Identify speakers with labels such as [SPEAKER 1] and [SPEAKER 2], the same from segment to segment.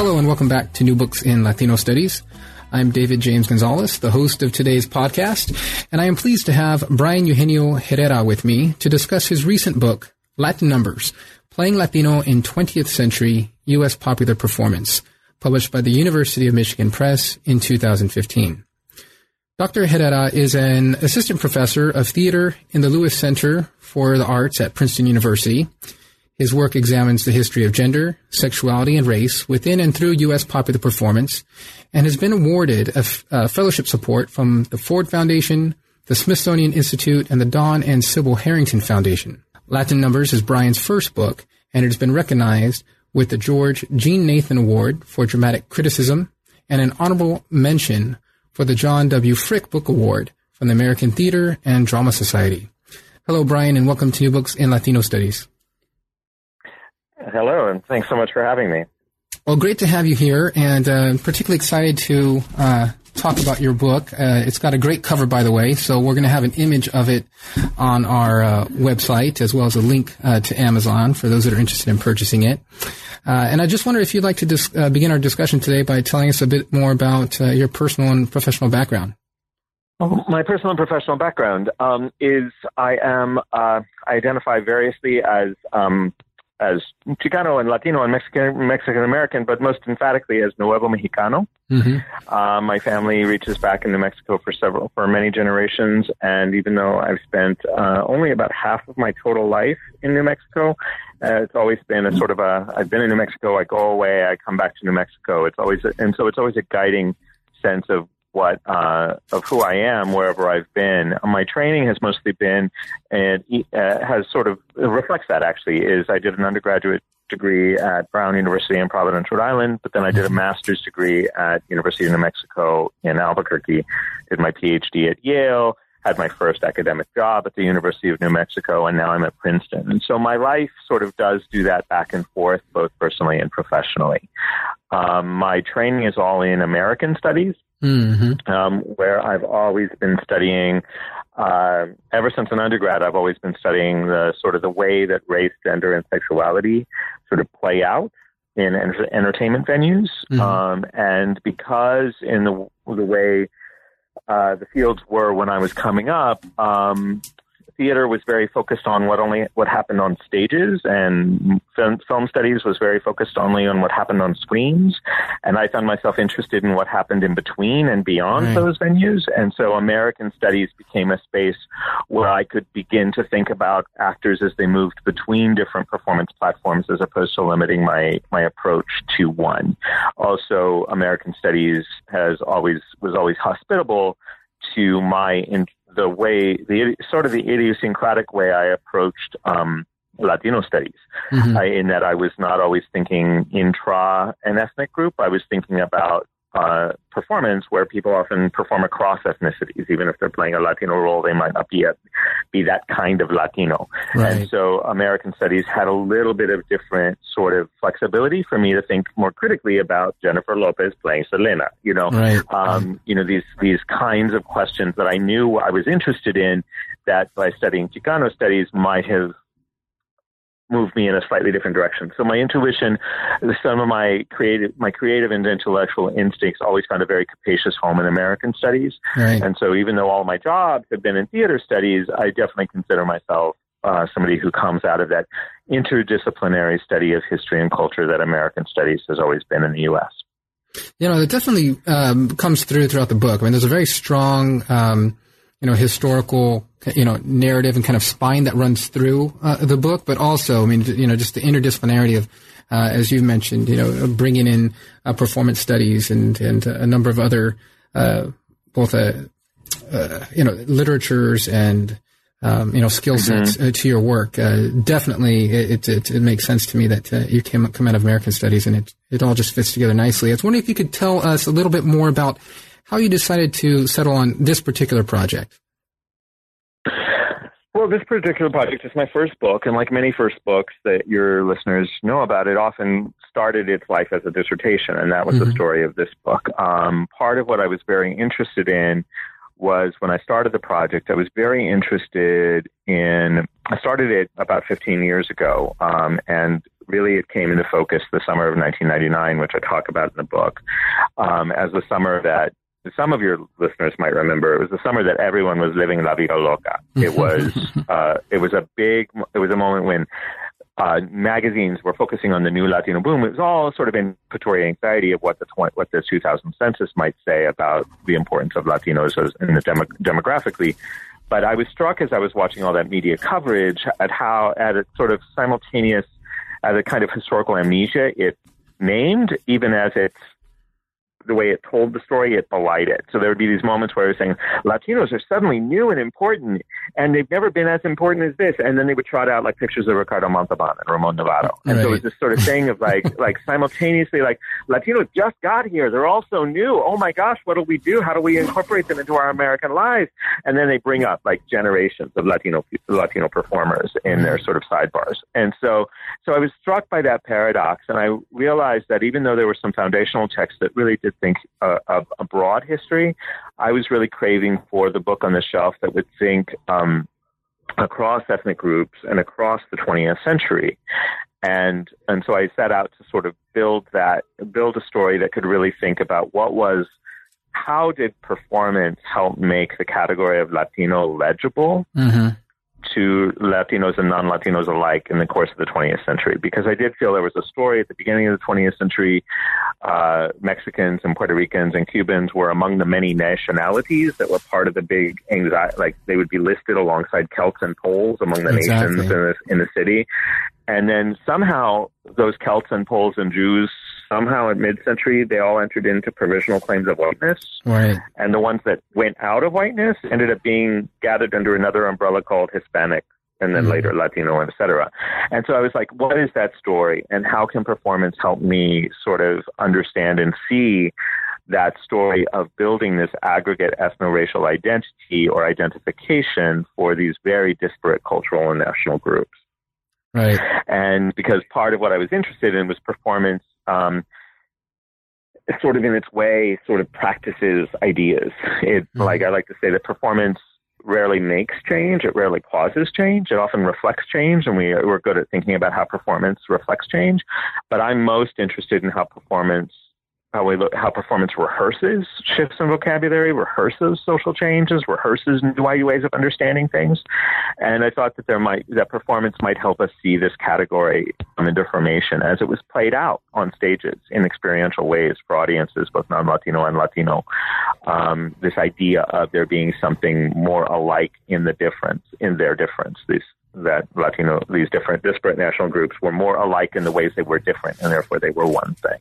[SPEAKER 1] Hello and welcome back to New Books in Latino Studies. I'm David James Gonzalez, the host of today's podcast, and I am pleased to have Brian Eugenio Herrera with me to discuss his recent book, Latin Numbers, Playing Latino in 20th Century U.S. Popular Performance, published by the University of Michigan Press in 2015. Dr. Herrera is an assistant professor of theater in the Lewis Center for the Arts at Princeton University his work examines the history of gender, sexuality, and race within and through U.S. popular performance and has been awarded a, a uh, fellowship support from the Ford Foundation, the Smithsonian Institute, and the Don and Sybil Harrington Foundation. Latin Numbers is Brian's first book, and it has been recognized with the George Jean Nathan Award for Dramatic Criticism and an honorable mention for the John W. Frick Book Award from the American Theater and Drama Society. Hello, Brian, and welcome to New Books in Latino Studies.
[SPEAKER 2] Hello, and thanks so much for having me.
[SPEAKER 1] Well, great to have you here, and uh, particularly excited to uh, talk about your book. Uh, it's got a great cover, by the way, so we're going to have an image of it on our uh, website as well as a link uh, to Amazon for those that are interested in purchasing it. Uh, and I just wonder if you'd like to dis- begin our discussion today by telling us a bit more about your personal and professional background.
[SPEAKER 2] my personal and professional background um, is I am I identify variously as um, as Chicano and Latino and Mexican Mexican American, but most emphatically as Nuevo Mexicano. Mm-hmm. Uh, my family reaches back in New Mexico for several for many generations, and even though I've spent uh, only about half of my total life in New Mexico, uh, it's always been a sort of a I've been in New Mexico, I go away, I come back to New Mexico. It's always a, and so it's always a guiding sense of what uh, of who I am wherever I've been. My training has mostly been and uh, has sort of reflects that actually. Is I did an undergraduate degree at Brown University in Providence, Rhode Island, but then I did a mm-hmm. master's degree at University of New Mexico in Albuquerque. Did my PhD at Yale. Had my first academic job at the University of New Mexico, and now I'm at Princeton. And so my life sort of does do that back and forth, both personally and professionally. Um, my training is all in American studies, mm-hmm. um, where I've always been studying. Uh, ever since an undergrad, I've always been studying the sort of the way that race, gender, and sexuality sort of play out in enter- entertainment venues. Mm-hmm. Um, and because in the the way uh, the fields were when I was coming up, um, theater was very focused on what only what happened on stages, and film, film studies was very focused only on what happened on screens. And I found myself interested in what happened in between and beyond right. those venues. And so American studies became a space where I could begin to think about actors as they moved between different performance platforms, as opposed to limiting my my approach to one. Also, American studies has always was always hospitable to my in, the way the sort of the idiosyncratic way I approached um, Latino studies, mm-hmm. I, in that I was not always thinking intra an ethnic group. I was thinking about uh, performance where people often perform across ethnicities. Even if they're playing a Latino role, they might not be a, be that kind of Latino. Right. And so American Studies had a little bit of different sort of flexibility for me to think more critically about Jennifer Lopez playing Selena. You know, right. um, you know these these kinds of questions that I knew I was interested in. That by studying Chicano studies might have moved me in a slightly different direction. So my intuition, some of my creative, my creative and intellectual instincts always found a very capacious home in American studies. Right. And so even though all my jobs have been in theater studies, I definitely consider myself uh, somebody who comes out of that interdisciplinary study of history and culture that American studies has always been in the U.S.
[SPEAKER 1] You know, it definitely um, comes through throughout the book. I mean, there's a very strong um, you know, historical, you know, narrative and kind of spine that runs through uh, the book, but also, I mean, you know, just the interdisciplinarity of, uh, as you mentioned, you know, bringing in uh, performance studies and and a number of other, uh, both, uh, uh, you know, literatures and um, you know, skill sets mm-hmm. to your work. Uh, definitely, it, it, it, makes sense to me that uh, you came, come out of American Studies, and it it all just fits together nicely. I was wondering if you could tell us a little bit more about how you decided to settle on this particular project.
[SPEAKER 2] Well, this particular project is my first book, and like many first books that your listeners know about, it often started its life as a dissertation, and that was mm-hmm. the story of this book. Um, part of what I was very interested in was when I started the project, I was very interested in, I started it about 15 years ago, um, and really it came into focus the summer of 1999, which I talk about in the book, um, as the summer that some of your listeners might remember it was the summer that everyone was living la vida loca. It was uh, it was a big it was a moment when uh, magazines were focusing on the new Latino boom. It was all sort of anticipatory anxiety of what the tw- what the 2000 census might say about the importance of Latinos as, in the demo- demographically. But I was struck as I was watching all that media coverage at how at a sort of simultaneous as a kind of historical amnesia it named, even as it's the way it told the story, it belied it. So there would be these moments where I was saying, Latinos are suddenly new and important, and they've never been as important as this. And then they would trot out like pictures of Ricardo Montalban and Ramon Novarro. And right. so it was this sort of thing of like, like simultaneously, like Latinos just got here. They're all so new. Oh my gosh, what do we do? How do we incorporate them into our American lives? And then they bring up like generations of Latino Latino performers in their sort of sidebars. And so, so I was struck by that paradox, and I realized that even though there were some foundational texts that really did think of a broad history. I was really craving for the book on the shelf that would think um, across ethnic groups and across the 20th century. And and so I set out to sort of build that, build a story that could really think about what was, how did performance help make the category of Latino legible? Mm-hmm to Latinos and non-Latinos alike in the course of the 20th century because I did feel there was a story at the beginning of the 20th century. Uh, Mexicans and Puerto Ricans and Cubans were among the many nationalities that were part of the big anxiety, like they would be listed alongside Celts and Poles among the exactly. nations in the, in the city. And then somehow those Celts and Poles and Jews somehow at mid-century they all entered into provisional claims of whiteness.
[SPEAKER 1] Right.
[SPEAKER 2] And the ones that went out of whiteness ended up being gathered under another umbrella called Hispanic and then mm-hmm. later Latino, et cetera. And so I was like, what is that story? And how can performance help me sort of understand and see that story of building this aggregate ethno-racial identity or identification for these very disparate cultural and national groups?
[SPEAKER 1] Right.
[SPEAKER 2] And because part of what I was interested in was performance, um, sort of in its way, sort of practices ideas. It, mm-hmm. like I like to say that performance rarely makes change. It rarely causes change. It often reflects change, and we, we're good at thinking about how performance reflects change. But I'm most interested in how performance how we how performance rehearses shifts in vocabulary, rehearses social changes, rehearses new ways of understanding things. And I thought that there might that performance might help us see this category come into formation as it was played out on stages in experiential ways for audiences, both non-Latino and Latino. Um, this idea of there being something more alike in the difference, in their difference. These that Latino, these different disparate national groups were more alike in the ways they were different, and therefore they were one thing.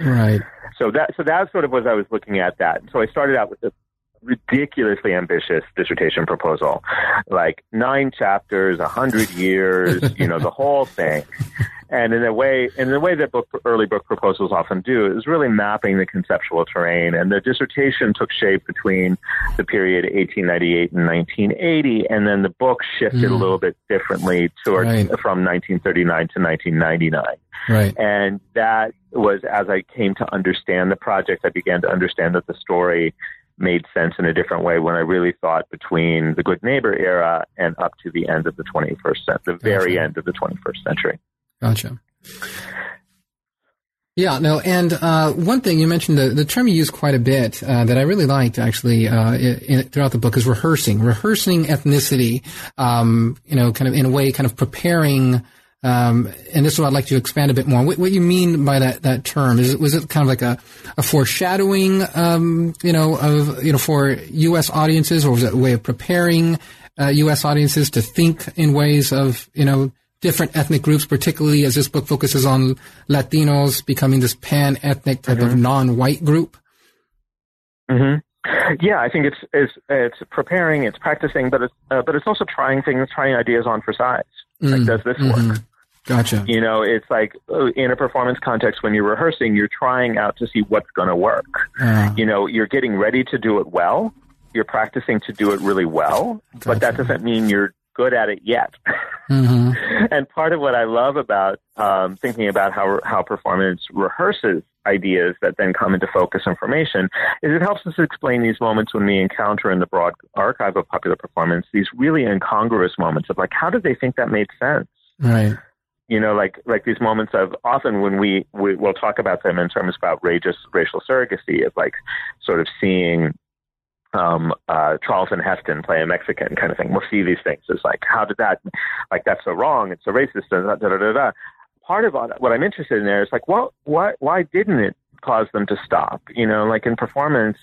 [SPEAKER 1] Right.
[SPEAKER 2] So that so that's sort of was I was looking at that. So I started out with a ridiculously ambitious dissertation proposal, like nine chapters, a hundred years, you know, the whole thing. And in a way, in the way that book, early book proposals often do, is really mapping the conceptual terrain. And the dissertation took shape between the period 1898 and 1980, and then the book shifted mm. a little bit differently toward right. from 1939 to 1999.
[SPEAKER 1] Right.
[SPEAKER 2] And that was as I came to understand the project, I began to understand that the story made sense in a different way when I really thought between the Good Neighbor era and up to the end of the 21st century, the very end of the 21st century.
[SPEAKER 1] Gotcha. Yeah, no, and uh, one thing you mentioned the, the term you used quite a bit uh, that I really liked actually uh, in, throughout the book is rehearsing, rehearsing ethnicity. Um, you know, kind of in a way, kind of preparing. Um, and this is what I'd like to expand a bit more. What, what you mean by that that term is it was it kind of like a, a foreshadowing, um, you know, of you know for U.S. audiences, or was it a way of preparing U.S. Uh, audiences to think in ways of you know different ethnic groups, particularly as this book focuses on Latinos becoming this pan ethnic type mm-hmm. of non white group?
[SPEAKER 2] Mm-hmm. Yeah, I think it's it's it's preparing, it's practicing, but it's uh, but it's also trying things, trying ideas on for size. Like,
[SPEAKER 1] Mm,
[SPEAKER 2] does this
[SPEAKER 1] mhm.
[SPEAKER 2] work?
[SPEAKER 1] Gotcha.
[SPEAKER 2] You know, it's like uh, in a performance context when you're rehearsing, you're trying out to see what's going to work.
[SPEAKER 1] Uh,
[SPEAKER 2] You know, you're getting ready to do it well. You're practicing to do it really well, but that doesn't mean you're good at it yet.
[SPEAKER 1] mhm.
[SPEAKER 2] and part of what I love about um, thinking about how how performance rehearses ideas that then come into focus information is it helps us explain these moments when we encounter in the broad archive of popular performance these really incongruous moments of like how did they think that made sense
[SPEAKER 1] Right.
[SPEAKER 2] You know like like these moments of often when we, we will talk about them in terms of outrageous racial surrogacy of like sort of seeing um, uh, Charlton Heston play a Mexican kind of thing. We'll see these things. It's like, how did that, like, that's so wrong. It's so racist. Da, da, da, da, da. Part of what I'm interested in there is like, what, why, why didn't it cause them to stop? You know, like in performance,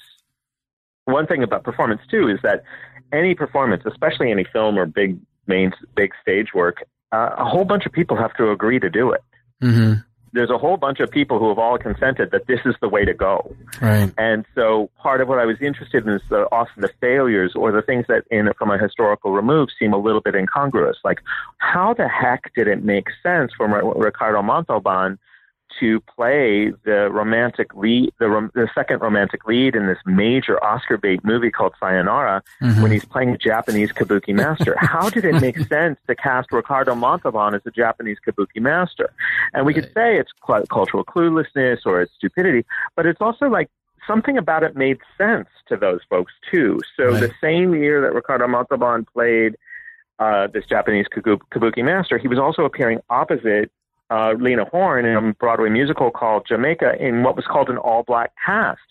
[SPEAKER 2] one thing about performance too is that any performance, especially any film or big main, big stage work, uh, a whole bunch of people have to agree to do it.
[SPEAKER 1] hmm
[SPEAKER 2] There's a whole bunch of people who have all consented that this is the way to go.
[SPEAKER 1] Right.
[SPEAKER 2] And so part of what I was interested in is the, often the failures or the things that in from a historical remove seem a little bit incongruous. Like how the heck did it make sense for Ricardo Montalban to play the romantic lead, the, rom- the second romantic lead in this major Oscar bait movie called Sayonara
[SPEAKER 1] Mhm.
[SPEAKER 2] when he's playing a Japanese kabuki master. How did it make sense to cast Ricardo Montalban as a Japanese kabuki master? And we could say it's cl- cultural cluelessness or it's stupidity, but it's also like something about it made sense to those folks too. So
[SPEAKER 1] Right.
[SPEAKER 2] the same year that Ricardo Montalban played uh, this Japanese kabuki master, he was also appearing opposite uh, Lena Horne in a Broadway musical called Jamaica in what was called an all black cast.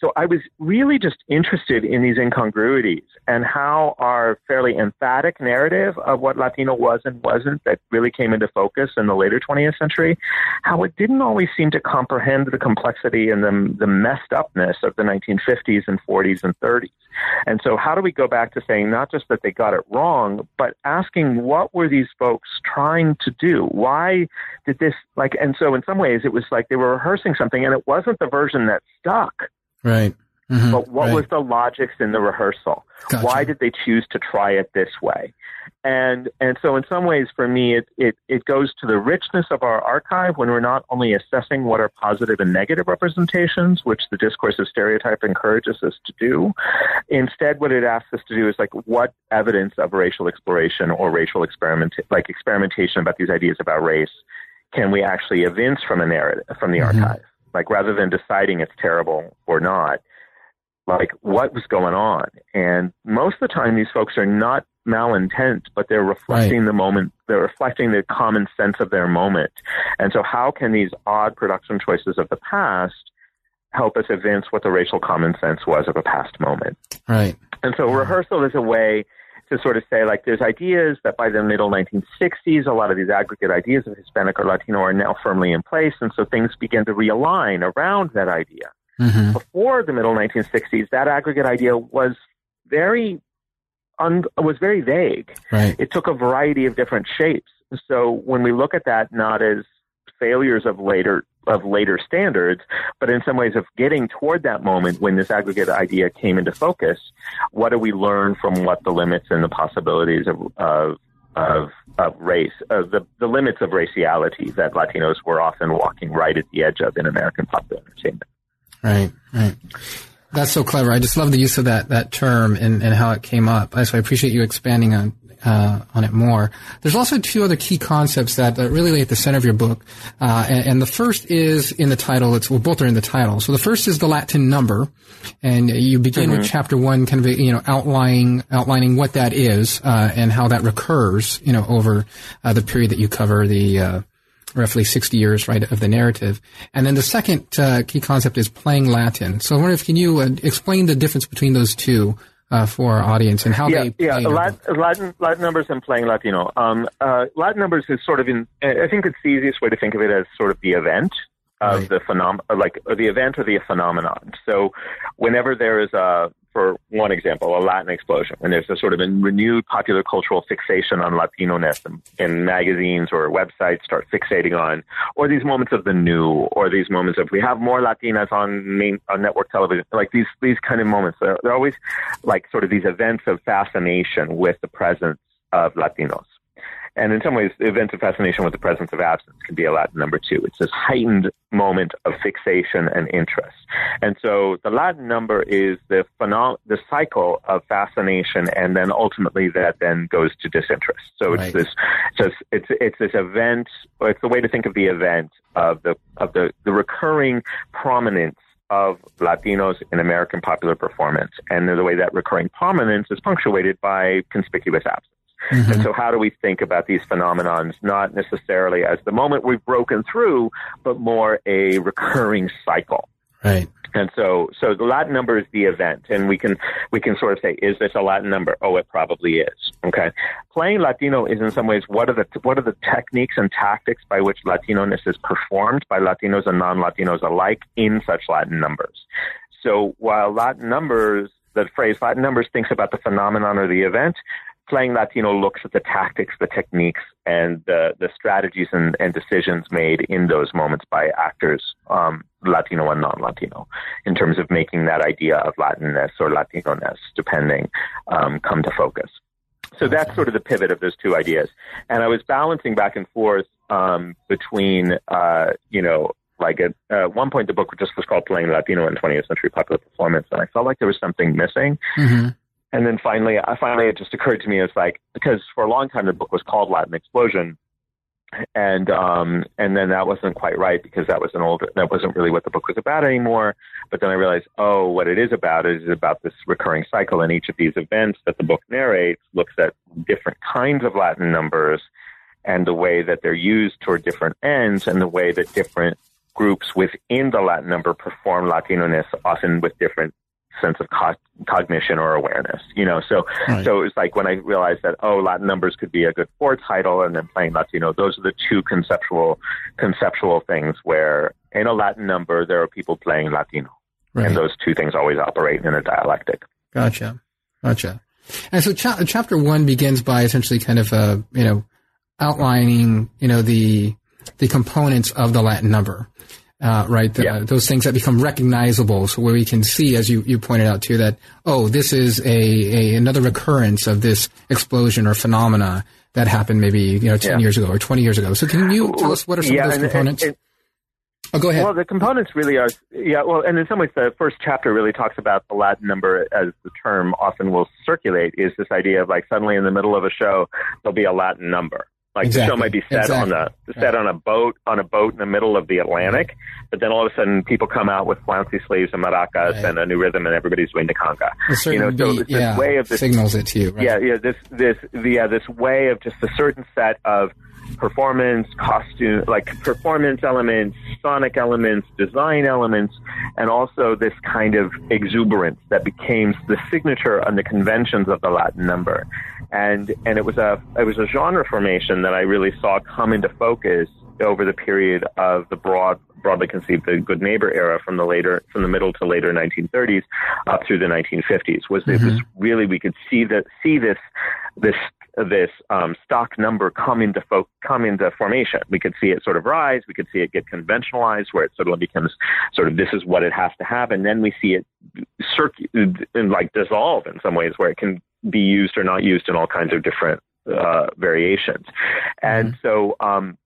[SPEAKER 2] So I was really just interested in these incongruities and how our fairly emphatic narrative of what Latino was and wasn't that really came into focus in the later 20th century, how it didn't always seem to comprehend the complexity and the, the messed upness of the 1950s and 40s and 30s. And so how do we go back to saying not just that they got it wrong, but asking what were these folks trying to do? Why did this like and so in some ways it was like they were rehearsing something and it wasn't the version that stuck
[SPEAKER 1] Right. Mhm.
[SPEAKER 2] but what
[SPEAKER 1] Right.
[SPEAKER 2] was the logics in the rehearsal
[SPEAKER 1] Gotcha.
[SPEAKER 2] why did they choose to try it this way and and so in some ways for me it, it it goes to the richness of our archive when we're not only assessing what are positive and negative representations which the discourse of stereotype encourages us to do instead what it asks us to do is like what evidence of racial exploration or racial experiment like experimentation about these ideas about race can we actually evince from a narrative from the
[SPEAKER 1] Mhm.
[SPEAKER 2] archive? Like rather than deciding it's terrible or not like what was going on? And most of the time these folks are not malintent but they're reflecting the moment they're reflecting the common sense of their moment. And so how can these odd production choices of the past help us evince what the racial common sense was of a past moment?
[SPEAKER 1] Right.
[SPEAKER 2] and so rehearsal is a way to sort of say, like, there's ideas that by the middle 1960s, a lot of these aggregate ideas of Hispanic or Latino are now firmly in place. And so things begin to realign around that idea.
[SPEAKER 1] hmm
[SPEAKER 2] Before the middle 1960s, that aggregate idea was very, un- was very vague.
[SPEAKER 1] Right.
[SPEAKER 2] It took a variety of different shapes. So when we look at that, not as failures of later of later standards, but in some ways of getting toward that moment when this aggregate idea came into focus, what do we learn from what the limits and the possibilities of of of, of race, of the, the limits of raciality that Latinos were often walking right at the edge of in American popular entertainment.
[SPEAKER 1] Right, right. That's so clever. I just love the use of that that term and, and how it came up. So I appreciate you expanding on uh, on it more. There's also two other key concepts that, that really lay at the center of your book, uh, and, and the first is in the title. It's well, both are in the title. So the first is the Latin number, and you begin with chapter one, kind of you know outlining outlining what that is uh, and how that recurs, you know, over uh, the period that you cover the. Uh, roughly 60 years, right, of the narrative. And then the second uh, key concept is playing Latin. So I wonder if can you uh, explain the difference between those two uh, for our audience and how
[SPEAKER 2] yeah,
[SPEAKER 1] they
[SPEAKER 2] yeah.
[SPEAKER 1] play in your
[SPEAKER 2] Latin? Latin, Latin numbers and playing Latino. Um, uh, Latin numbers is sort of in. I think it's the easiest way to think of it as sort of the event of
[SPEAKER 1] Right.
[SPEAKER 2] the phenom, like the event or the phenomenon. So, whenever there is a, for one example, a Latin explosion, when there's a sort of a renewed popular cultural fixation on Latino-ness and, and magazines or websites start fixating on, or these moments of the new, or these moments of we have more Latinas on main on network television, like these these kind of moments. They're, they're always like sort of these events of fascination with the presence of Latinos. And in some ways, events of fascination with the presence of absence can be a Latin number two. It's this heightened moment of fixation and interest. And so the Latin number is the phenom- the cycle of fascination, and then ultimately that then goes to disinterest. So it's right. this, so it's, it's this event, or it's the way to think of the event of the of the the recurring prominence of Latinos in American popular performance, and the way that recurring prominence is punctuated by conspicuous absence. Mm-hmm. And so, how do we think about these phenomenons, not necessarily as the moment we've broken through, but more a recurring cycle?
[SPEAKER 1] Right.
[SPEAKER 2] And so, so the Latin number is the event, and we can we can sort of say, is this a Latin number? Oh, it probably is. Okay, playing Latino is in some ways what are the what are the techniques and tactics by which Latino-ness is performed by Latinos and non-Latinos alike in such Latin numbers. So while Latin numbers, the phrase Latin numbers thinks about the phenomenon or the event, Playing Latino looks at the tactics, the techniques, and the, the strategies and, and decisions made in those moments by actors, um, Latino and non-Latino, in terms of making that idea of Latinness or Latino-ness, depending, um, come to focus. So that's sort of the pivot of those two ideas. And I was balancing back and forth um, between, uh, you know, like at uh, one point the book just was called Playing Latino in 20th Century Popular Performance, and I felt like there was something missing. Mm-hmm. And then finally, I finally it just occurred to me it's like because for a long time the book was called Latin Explosion, and um, and then that wasn't quite right because that was an older that wasn't really what the book was about anymore. But then I realized, oh, what it is about is about this recurring cycle, and each of these events that the book narrates looks at different kinds of Latin numbers and the way that they're used toward different ends, and the way that different groups within the Latin number perform Latino-ness, often with different sense of co- cognition or awareness, you know. So, right. so it was like when I realized that oh, Latin numbers could be a good four title, and then playing Latino. Those are the two conceptual conceptual things where in a Latin number there are people playing Latino, right. and those two things always operate in a dialectic.
[SPEAKER 1] Gotcha, gotcha. And so, cha- chapter one begins by essentially kind of uh, you know outlining you know the the components of the Latin number uh, right? The, yeah. Those things that become recognizable, so where we can see, as you, you pointed out too, that oh, this is a, a another recurrence of this explosion or phenomena that happened maybe you know ten yeah. years ago or twenty years ago. So can you tell us what are some yeah, of those and, components? And, and, oh, go ahead.
[SPEAKER 2] Well, the components really are yeah. Well, and in some ways, the first chapter really talks about the Latin number as the term often will circulate. Is this idea of like suddenly in the middle of a show there'll be a Latin number like exactly. the show might be set exactly. on a set on a boat on a boat in the middle of the Atlantic, mm-hmm. but then all of a sudden people come out with flouncy sleeves and maracas right. and a new rhythm, and everybody's doing the conga.
[SPEAKER 1] You know, so this yeah, way of this signals it to you. Right?
[SPEAKER 2] Yeah, yeah. This this yeah uh, this way of just a certain set of performance, costume, like performance elements, sonic elements, design elements, and also this kind of exuberance that became the signature and the conventions of the Latin number and and it was a it was a genre formation that I really saw come into focus over the period of the broad broadly conceived the good neighbor era from the later from the middle to later 1930s up through the 1950s was mm-hmm. this really we could see that see this this this um, stock number come into fo- come into formation. We could see it sort of rise. We could see it get conventionalized, where it sort of becomes sort of this is what it has to have, and then we see it circ- like dissolve in some ways, where it can be used or not used in all kinds of different uh, variations. And mm-hmm. so, um,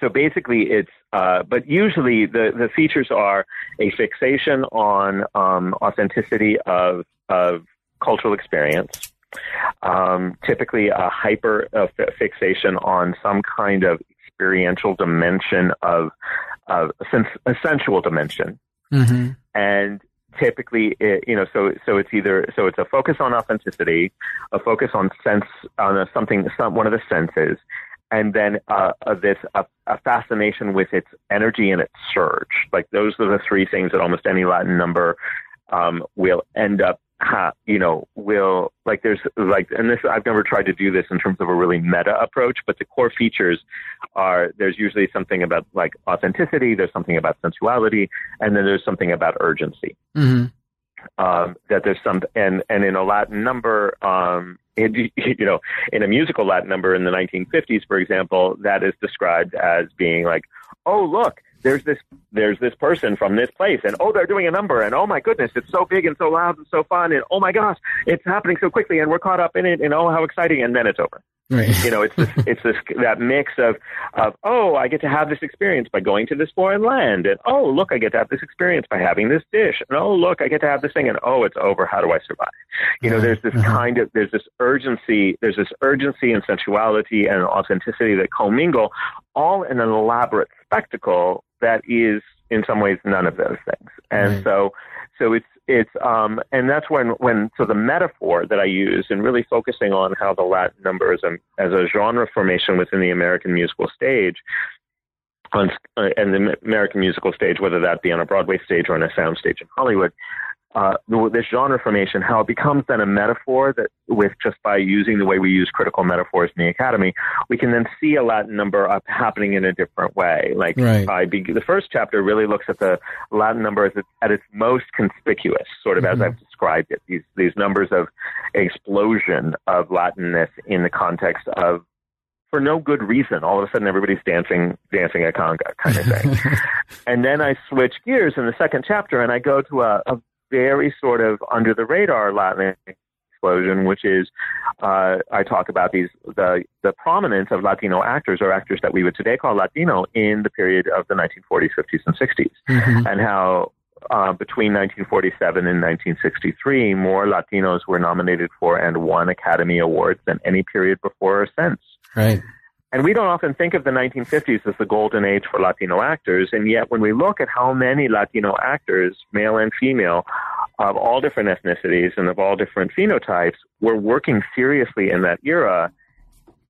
[SPEAKER 2] so basically, it's uh, but usually the the features are a fixation on um, authenticity of of cultural experience. Um, typically, a hyper uh, fixation on some kind of experiential dimension of, of a, sens- sensual dimension, mm-hmm. and typically it, you know so so it's either so it's a focus on authenticity a focus on sense on a, something some, one of the senses and then uh, uh, this a, a fascination with its energy and its surge like those are the three things that almost any latin number um, will end up ha, you know, will like there's like, and this I've never tried to do this in terms of a really meta approach, but the core features are there's usually something about like authenticity, there's something about sensuality, and then there's something about urgency. Mm-hmm. um, that there's some and and in a Latin number, um, it, you know, in a musical Latin number in the 1950s, for example, that is described as being like, oh look, there's this there's this person from this place and oh they're doing a number and oh my goodness it's so big and so loud and so fun and oh my gosh it's happening so quickly and we're caught up in it and oh how exciting and then it's over
[SPEAKER 1] right
[SPEAKER 2] you know it's this it's this that mix of of oh i get to have this experience by going to this foreign land and oh look i get to have this experience by having this dish and oh look i get to have this thing and oh it's over how do i survive you know there's this uh-huh. kind of there's this urgency there's this urgency and sensuality and authenticity that commingle all in an elaborate spectacle that is in some ways none of those things. And right. so, so it's, it's, um, and that's when, when, so the metaphor that I use and really focusing on how the Latin number as a, as a genre formation within the American musical stage on, uh, and the American musical stage, whether that be on a Broadway stage or on a sound stage in Hollywood, uh, this genre formation, how it becomes then a metaphor that with just by using the way we use critical metaphors in the academy, we can then see a Latin number up happening in a different way. Like right. be, the first chapter really looks at the Latin number as at its most conspicuous, sort of mm-hmm. as I've described it. These these numbers of explosion of Latinness in the context of for no good reason. All of a sudden, everybody's dancing, dancing a conga kind of thing. and then I switch gears in the second chapter, and I go to a, a very sort of under the radar Latin explosion, which is uh, I talk about these the the prominence of Latino actors or actors that we would today call Latino in the period of the 1940s, 50s, and 60s, mm-hmm. and how. Uh, between 1947 and 1963, more Latinos were nominated for and won Academy Awards than any period before or since.
[SPEAKER 1] Right.
[SPEAKER 2] And we don't often think of the 1950s as the golden age for Latino actors, and yet when we look at how many Latino actors, male and female, of all different ethnicities and of all different phenotypes, were working seriously in that era,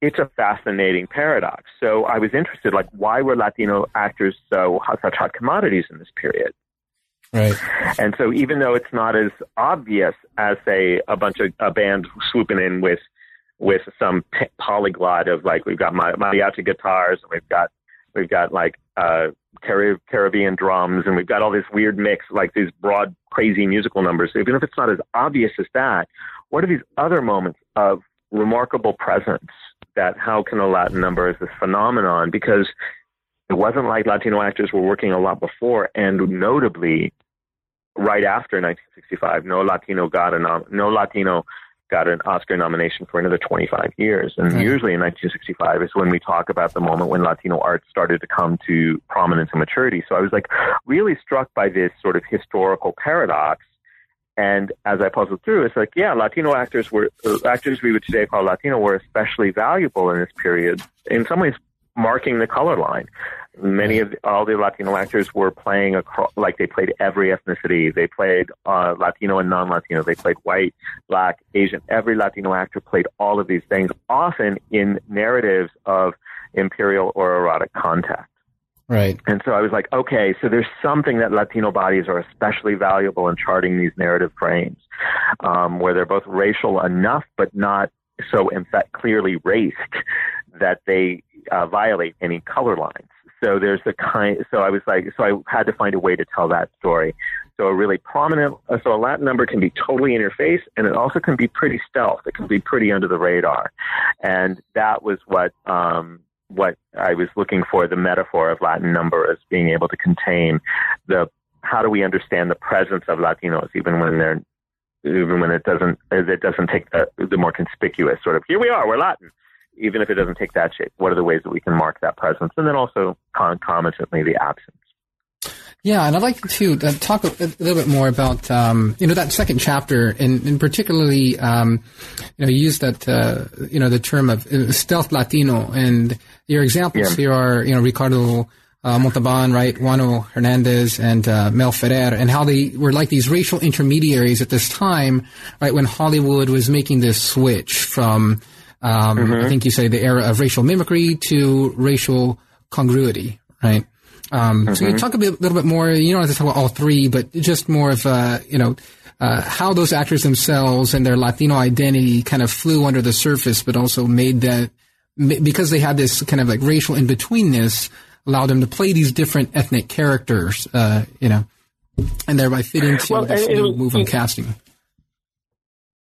[SPEAKER 2] it's a fascinating paradox. So I was interested, like, why were Latino actors so such hot commodities in this period?
[SPEAKER 1] Right.
[SPEAKER 2] And so even though it's not as obvious as, say, a bunch of a band swooping in with with some p- polyglot of like we've got mariachi guitars and we've got we've got like uh, Caribbean drums and we've got all this weird mix like these broad crazy musical numbers. Even if it's not as obvious as that, what are these other moments of remarkable presence that how can a Latin number is this phenomenon because it wasn't like Latino actors were working a lot before and notably right after 1965 no Latino got a nom- no Latino got an Oscar nomination for another 25 years. And usually in 1965 is when we talk about the moment when Latino art started to come to prominence and maturity. So I was like really struck by this sort of historical paradox. And as I puzzled through, it's like, yeah, Latino actors were, uh, actors we would today call Latino were especially valuable in this period. In some ways, marking the color line. Many of the, all the Latino actors were playing across, like they played every ethnicity. They played uh, Latino and non-Latino. They played white, black, Asian. Every Latino actor played all of these things, often in narratives of imperial or erotic contact.
[SPEAKER 1] Right.
[SPEAKER 2] And so I was like, okay, so there's something that Latino bodies are especially valuable in charting these narrative frames, um, where they're both racial enough, but not so in fact clearly raced that they uh, violate any color lines. So there's a kind. So I was like, so I had to find a way to tell that story. So a really prominent, uh, so a Latin number can be totally in your face, and it also can be pretty stealth. It can be pretty under the radar, and that was what um, what I was looking for. The metaphor of Latin number as being able to contain the how do we understand the presence of Latinos even when they're even when it doesn't it doesn't take the, the more conspicuous sort of here we are we're Latin even if it doesn't take that shape, what are the ways that we can mark that presence? And then also concomitantly the absence.
[SPEAKER 1] Yeah, and I'd like to uh, talk a, a, little bit more about um, you know that second chapter, and, and particularly um, you know you use that uh, you know the term of uh, stealth Latino, and your examples yeah. here are you know Ricardo uh, Montalban, right, Juano Hernandez, and uh, Mel Ferrer, and how they were like these racial intermediaries at this time, right, when Hollywood was making this switch from um, mm-hmm. I think you say the era of racial mimicry to racial congruity, right? Um, mm-hmm. So you talk a bit, little bit more. You don't have to talk about all three, but just more of uh, you know uh, how those actors themselves and their Latino identity kind of flew under the surface, but also made that because they had this kind of like racial in betweenness, allowed them to play these different ethnic characters. Uh, you know. and thereby fit into well, this new move on casting.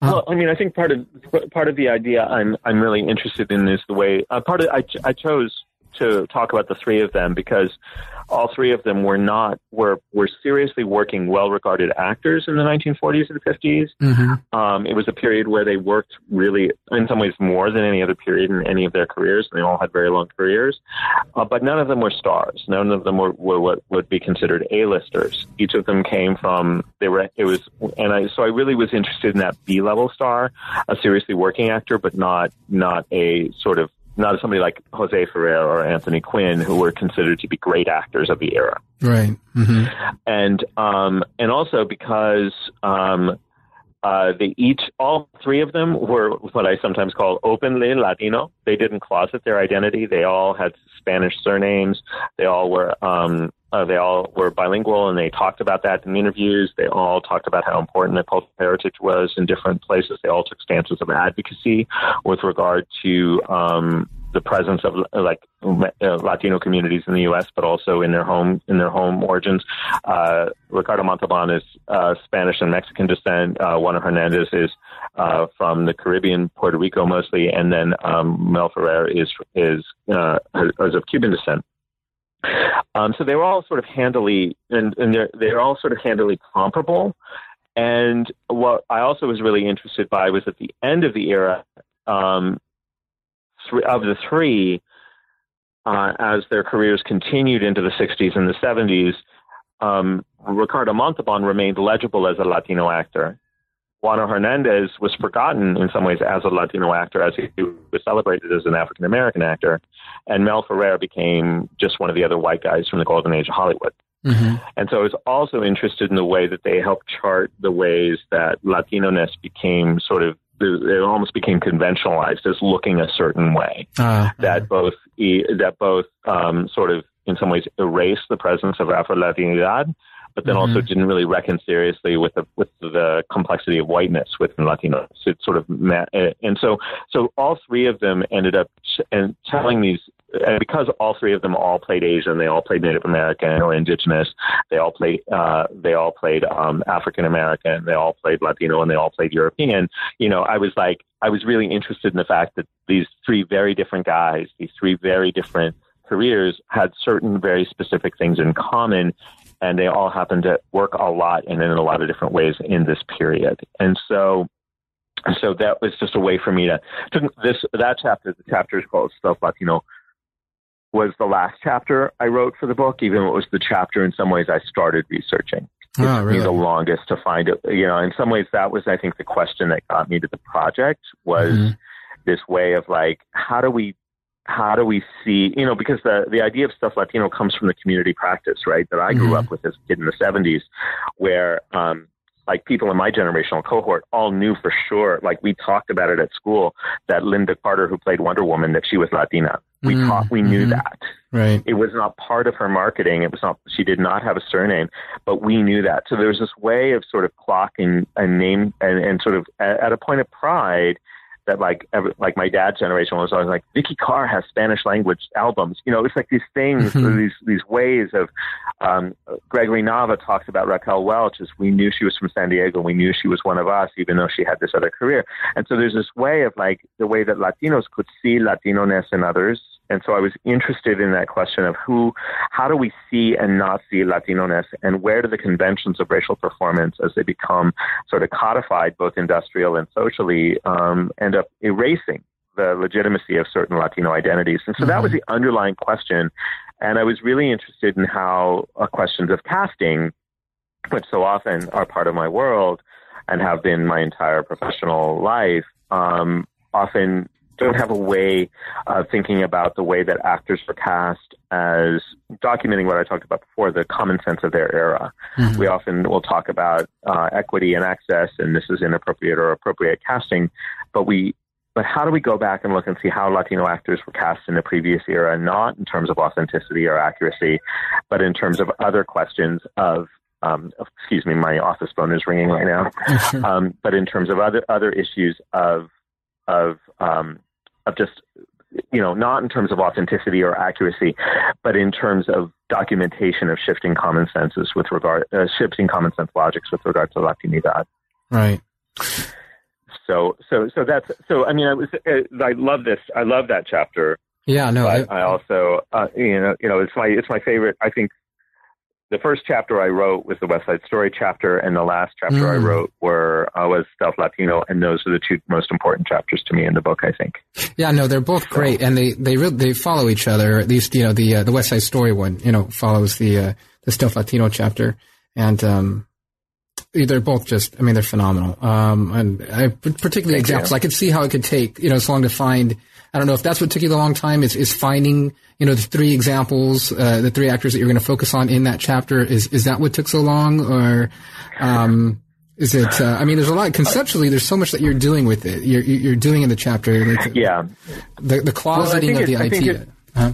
[SPEAKER 2] Uh, well, I mean, I think part of part of the idea I'm I'm really interested in is the way uh, part of I, ch- I chose to talk about the three of them because all three of them were not were were seriously working well regarded actors in the 1940s and 50s. Mm-hmm. Um, it was a period where they worked really, in some ways, more than any other period in any of their careers. They all had very long careers, uh, but none of them were stars. None of them were, were what would be considered A-listers. Each of them came from they were it was, and I so I really was interested in that B-level star, a seriously working actor, but not not a sort of not somebody like Jose Ferrer or Anthony Quinn, who were considered to be great actors of the era.
[SPEAKER 1] Right. Mm-hmm.
[SPEAKER 2] And um, and also because um, uh, they each, all three of them were what I sometimes call openly Latino. They didn't closet their identity. They all had Spanish surnames. They all were um, uh, they all were bilingual and they talked about that in the interviews. They all talked about how important their cultural heritage was in different places. They all took stances of advocacy with regard to um, the presence of uh, like uh, Latino communities in the U.S., but also in their home in their home origins. Uh, Ricardo Montalban is uh, Spanish and Mexican descent. Uh, Juano Hernandez is uh, from the Caribbean, Puerto Rico mostly, and then um, Mel Ferrer is is is of Cuban descent. Um, so they were all sort of handily, and, and they're they're all sort of handily comparable. And what I also was really interested by was at the end of the era, um, of the three, uh, as their careers continued into the 60s and the 70s, um, Ricardo Montalban remained legible as a Latino actor. Juano Hernandez was forgotten in some ways as a Latino actor, as he was celebrated as an African American actor, and Mel Ferrer became just one of the other white guys from the golden age of Hollywood. Mm-hmm. And so I was also interested in the way that they helped chart the ways that Latino-ness became sort of it almost became conventionalized as looking a certain way uh, that both that both um, sort of in some ways erased the presence of Afro Latinidad, but then mm-hmm. also didn't really reckon seriously with the with the complexity of whiteness within Latinos. It sort of met, and so so all three of them ended up and telling these and because all three of them all played Asian, they all played Native American or Indigenous. They all played uh, they all played um, African American. They all played Latino, and they all played European. You know, I was like, I was really interested in the fact that these three very different guys, these three very different careers, had certain very specific things in common, and they all happen to work a lot and in a lot of different ways in this period. And so so that was just a way for me to, to this that chapter the chapter is called Stealth Latino was the last chapter I wrote for the book, even though it was the chapter in some ways I started researching. It oh, really? the longest to find it. You know, in some ways that was, I think, the question that got me to the project was mm-hmm. this way of like, how do we, how do we see, you know, because the, the idea of stealth Latino comes from the community practice, right? That I grew mm-hmm. up with as a kid in the 70s, where, um, like people in my generational cohort all knew for sure, like we talked about it at school, that Lynda Carter, who played Wonder Woman, that she was Latina. We mm, taught, we knew mm-hmm. that.
[SPEAKER 1] Right.
[SPEAKER 2] It was not part of her marketing. It was not, she did not have a surname, but we knew that. So there was this way of sort of clocking a name and, and sort of at, at a point of pride, that like every, like my dad's generation was always like Vikki Carr has Spanish language albums. You know, it's like these things, mm-hmm. these these ways of. Um, Gregory Nava talks about Raquel Welch as we knew she was from San Diego, we knew she was one of us, even though she had this other career. And so there's this way of like the way that Latinos could see Latino-ness in others and so I was interested in that question of who, how do we see and not see Latino-ness and where do the conventions of racial performance as they become sort of codified both industrial and socially um, end up erasing the legitimacy of certain Latino identities. And so mm-hmm. that was mm-hmm. the underlying question. And I was really interested in how uh, questions of casting, which so often are part of my world and have been my entire professional life, um, often don't have a way of thinking about the way that actors were cast as documenting what I talked about before, the common sense of their era. Mm-hmm. We often will talk about uh, equity and access, and this is inappropriate or appropriate casting, but we but how do we go back and look and see how Latino actors were cast in the previous era, not in terms of authenticity or accuracy, but in terms of other questions of um, excuse me, my office phone is ringing right now. Um, but in terms of other other issues of of um, of just you know, not in terms of authenticity or accuracy, but in terms of documentation of shifting common senses with regard, uh, shifting common sense logics with regard to Latinidad.
[SPEAKER 1] Right.
[SPEAKER 2] So, so, so that's, so, I mean, I was, uh, I love this. I love that chapter.
[SPEAKER 1] Yeah, no,
[SPEAKER 2] I, I, also, uh, you know, you know, it's my, it's my favorite. I think the first chapter I wrote was the West Side Story chapter, and the last chapter mm. I wrote were uh, was Stealth Latino, and those are the two most important chapters to me in the book. I think.
[SPEAKER 1] Yeah, no, they're both great, and they they re- they follow each other. At least you know the uh, the West Side Story one, you know, follows the uh, the Stealth Latino chapter, and um, they're both just. I mean, they're phenomenal. Um, and I particularly Thank examples. You. I could see how it could take you know so long to find I don't know if that's what took you the long time is, is finding, you know, the three examples, uh, the three actors that you're going to focus on in that chapter. Is, is that what took so long or, um, is it, uh, I mean, there's a lot, conceptually, there's so much that you're doing with it. You're, you're doing in the chapter.
[SPEAKER 2] Like, yeah.
[SPEAKER 1] The, the closeting well, of the idea. It, huh?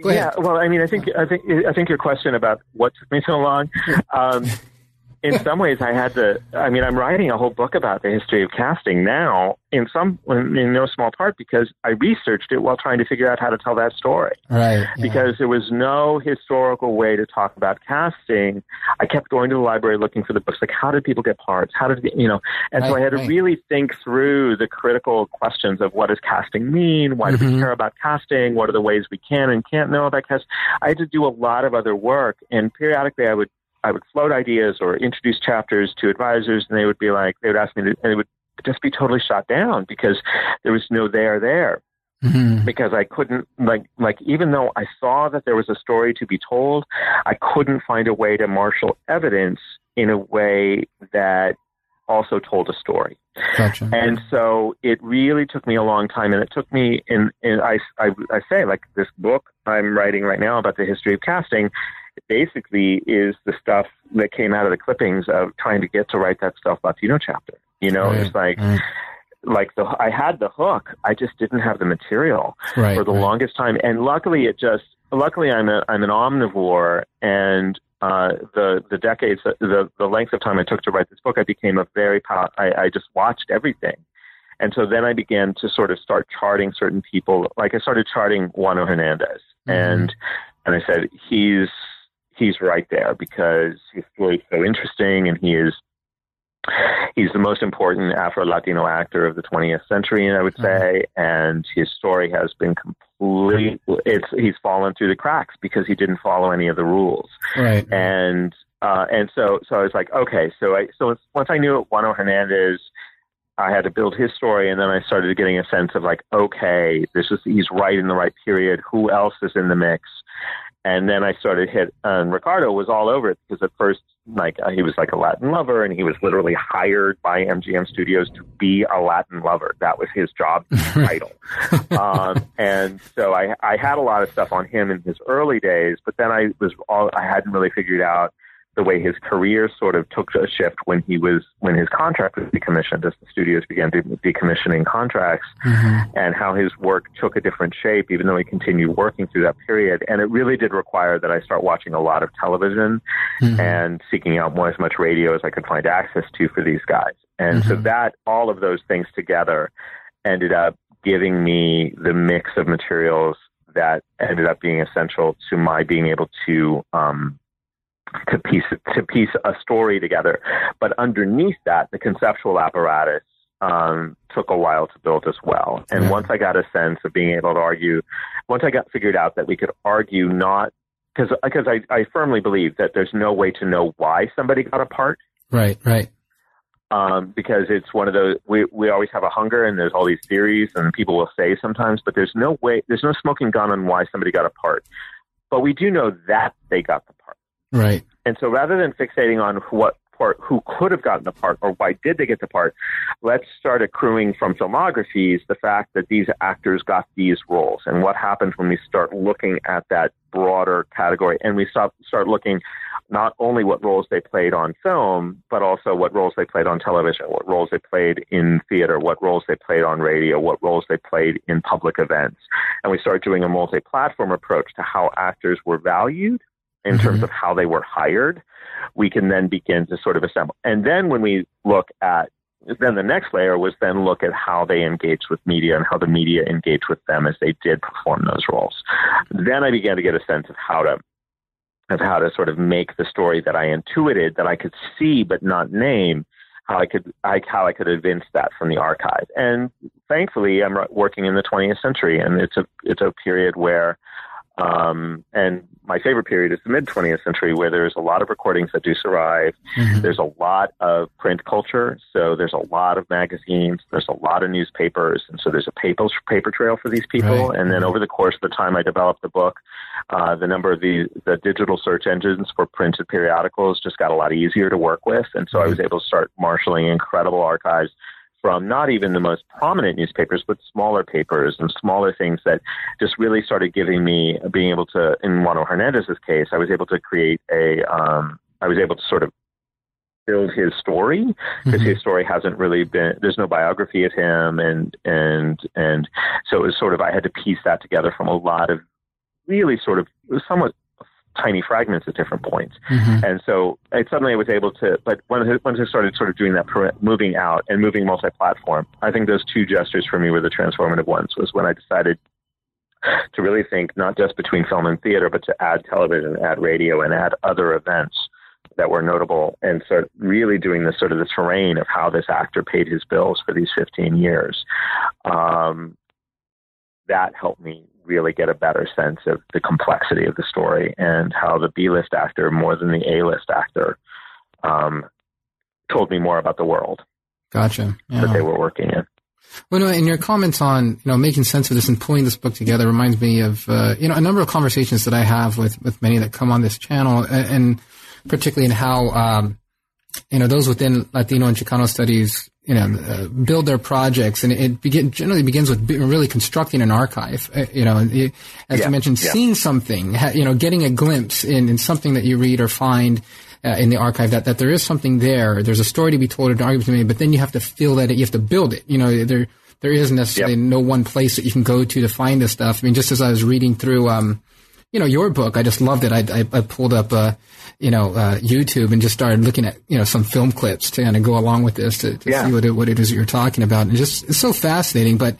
[SPEAKER 2] Yeah, well, I mean, I think I think I think your question about what took me so long, um, in some ways, I had to. I mean, I'm writing a whole book about the history of casting now, in some, in no small part, because I researched it while trying to figure out how to tell that story.
[SPEAKER 1] Right. Yeah.
[SPEAKER 2] Because there was no historical way to talk about casting. I kept going to the library looking for the books, like how did people get parts? How did you know? And right, so I had to right. really think through the critical questions of what does casting mean? Why mm-hmm. do we mm-hmm. care about casting? What are the ways we can and can't know about casting? I had to do a lot of other work, and periodically I would I would float ideas or introduce chapters to advisors, and they would be like, they would ask me, to, and it would just be totally shot down because there was no there there. Mm-hmm. Because I couldn't like like even though I saw that there was a story to be told, I couldn't find a way to marshal evidence in a way that also told a story.
[SPEAKER 1] Gotcha.
[SPEAKER 2] And so it really took me a long time, and it took me in. in I, I I say like this book I'm writing right now about the history of casting basically is the stuff that came out of the clippings of trying to get to write that Stealth Latino chapter. You know, right. it's like. Right. Like the, I had the hook, I just didn't have the material
[SPEAKER 1] right,
[SPEAKER 2] for the longest time, and luckily it just, luckily I'm a, I'm an omnivore, and uh, the the decades, the the length of time I took to write this book, I became a very pow- I, I just watched everything, and so then I began to sort of start charting certain people. Like I started charting Juano Hernandez, mm-hmm. and and I said he's he's right there because his story is so interesting and he is he's the most important Afro Latino actor of the 20th century, I would say, mm-hmm. and his story has been completely it's he's fallen through the cracks because he didn't follow any of the rules,
[SPEAKER 1] right?
[SPEAKER 2] And uh, and so so I was like, okay, so I so once I knew it, Juano Hernandez. I had to build his story, and then I started getting a sense of like, okay, this is he's right in the right period. Who else is in the mix? And then I started hit, and Ricardo was all over it because at first, like uh, he was like a Latin lover, and he was literally hired by MGM Studios to be a Latin lover. That was his job title. um, and so I, I had a lot of stuff on him in his early days, but then I was all I hadn't really figured out the way his career sort of took a shift when he was when his contract was decommissioned as the studios began decommissioning contracts mm-hmm. and how his work took a different shape even though he continued working through that period and it really did require that I start watching a lot of television mm-hmm. and seeking out more as much radio as I could find access to for these guys and mm-hmm. so that all of those things together ended up giving me the mix of materials that ended up being essential to my being able to um, to piece to piece a story together. But underneath that, the conceptual apparatus um, took a while to build as well. And once I got a sense of being able to argue, once I got figured out that we could argue not because because I, I firmly believe that there's no way to know why somebody got a part.
[SPEAKER 1] Right, right.
[SPEAKER 2] Um, because it's one of those we we always have a hunger and there's all these theories and people will say sometimes, but there's no way there's no smoking gun on why somebody got a part. But we do know that they got the.
[SPEAKER 1] Right.
[SPEAKER 2] And so rather than fixating on what part, who could have gotten the part or why did they get the part, let's start accruing from filmographies the fact that these actors got these roles and what happens when we start looking at that broader category and we start, start looking not only what roles they played on film, but also what roles they played on television, what roles they played in theater, what roles they played on radio, what roles they played in public events. And we start doing a multi platform approach to how actors were valued in mm-hmm. terms of how they were hired, we can then begin to sort of assemble. And then when we look at then the next layer was then look at how they engaged with media and how the media engaged with them as they did perform those roles. Then I began to get a sense of how to of how to sort of make the story that I intuited that I could see but not name how I could I, how I could evince that from the archive. And thankfully, I'm working in the 20th century, and it's a it's a period where um, and my favorite period is the mid 20th century, where there's a lot of recordings that do survive. Mm-hmm. There's a lot of print culture, so there's a lot of magazines. There's a lot of newspapers, and so there's a paper paper trail for these people. Right. And then mm-hmm. over the course of the time I developed the book, uh, the number of the the digital search engines for printed periodicals just got a lot easier to work with, and so mm-hmm. I was able to start marshaling incredible archives from not even the most prominent newspapers, but smaller papers and smaller things that just really started giving me being able to. In Juano Hernandez's case, I was able to create a. Um, I was able to sort of build his story because mm-hmm. his story hasn't really been. There's no biography of him, and and and so it was sort of I had to piece that together from a lot of really sort of somewhat tiny fragments at different points. Mm-hmm. And so suddenly I was able to, but once I, once I started sort of doing that, moving out and moving multi-platform, I think those two gestures for me were the transformative ones was when I decided to really think not just between film and theater, but to add television, add radio, and add other events that were notable and start really doing this sort of the terrain of how this actor paid his bills for these 15 years. Um, that helped me really get a better sense of the complexity of the story and how the B list actor, more than the A list actor, um, told me more about the world.
[SPEAKER 1] Gotcha.
[SPEAKER 2] Yeah. That they were working in.
[SPEAKER 1] Well, no, and your comments on you know making sense of this and pulling this book together reminds me of uh, you know a number of conversations that I have with with many that come on this channel, and, and particularly in how um, you know those within Latino and Chicano studies you know, uh, build their projects, and it begin, generally begins with really constructing an archive. Uh, you know, as yeah, you mentioned, yeah. seeing something, ha, you know, getting a glimpse in, in something that you read or find uh, in the archive that, that there is something there. There's a story to be told, or an argument to be made, but then you have to feel that it, you have to build it. You know, there there is necessarily yep. no one place that you can go to to find this stuff. I mean, just as I was reading through, um, you know, your book, I just loved it. I, I, I pulled up, uh, you know, uh, YouTube and just started looking at, you know, some film clips to kind of go along with this to, to yeah. see what it, what it is you're talking about. And just, it's so fascinating. But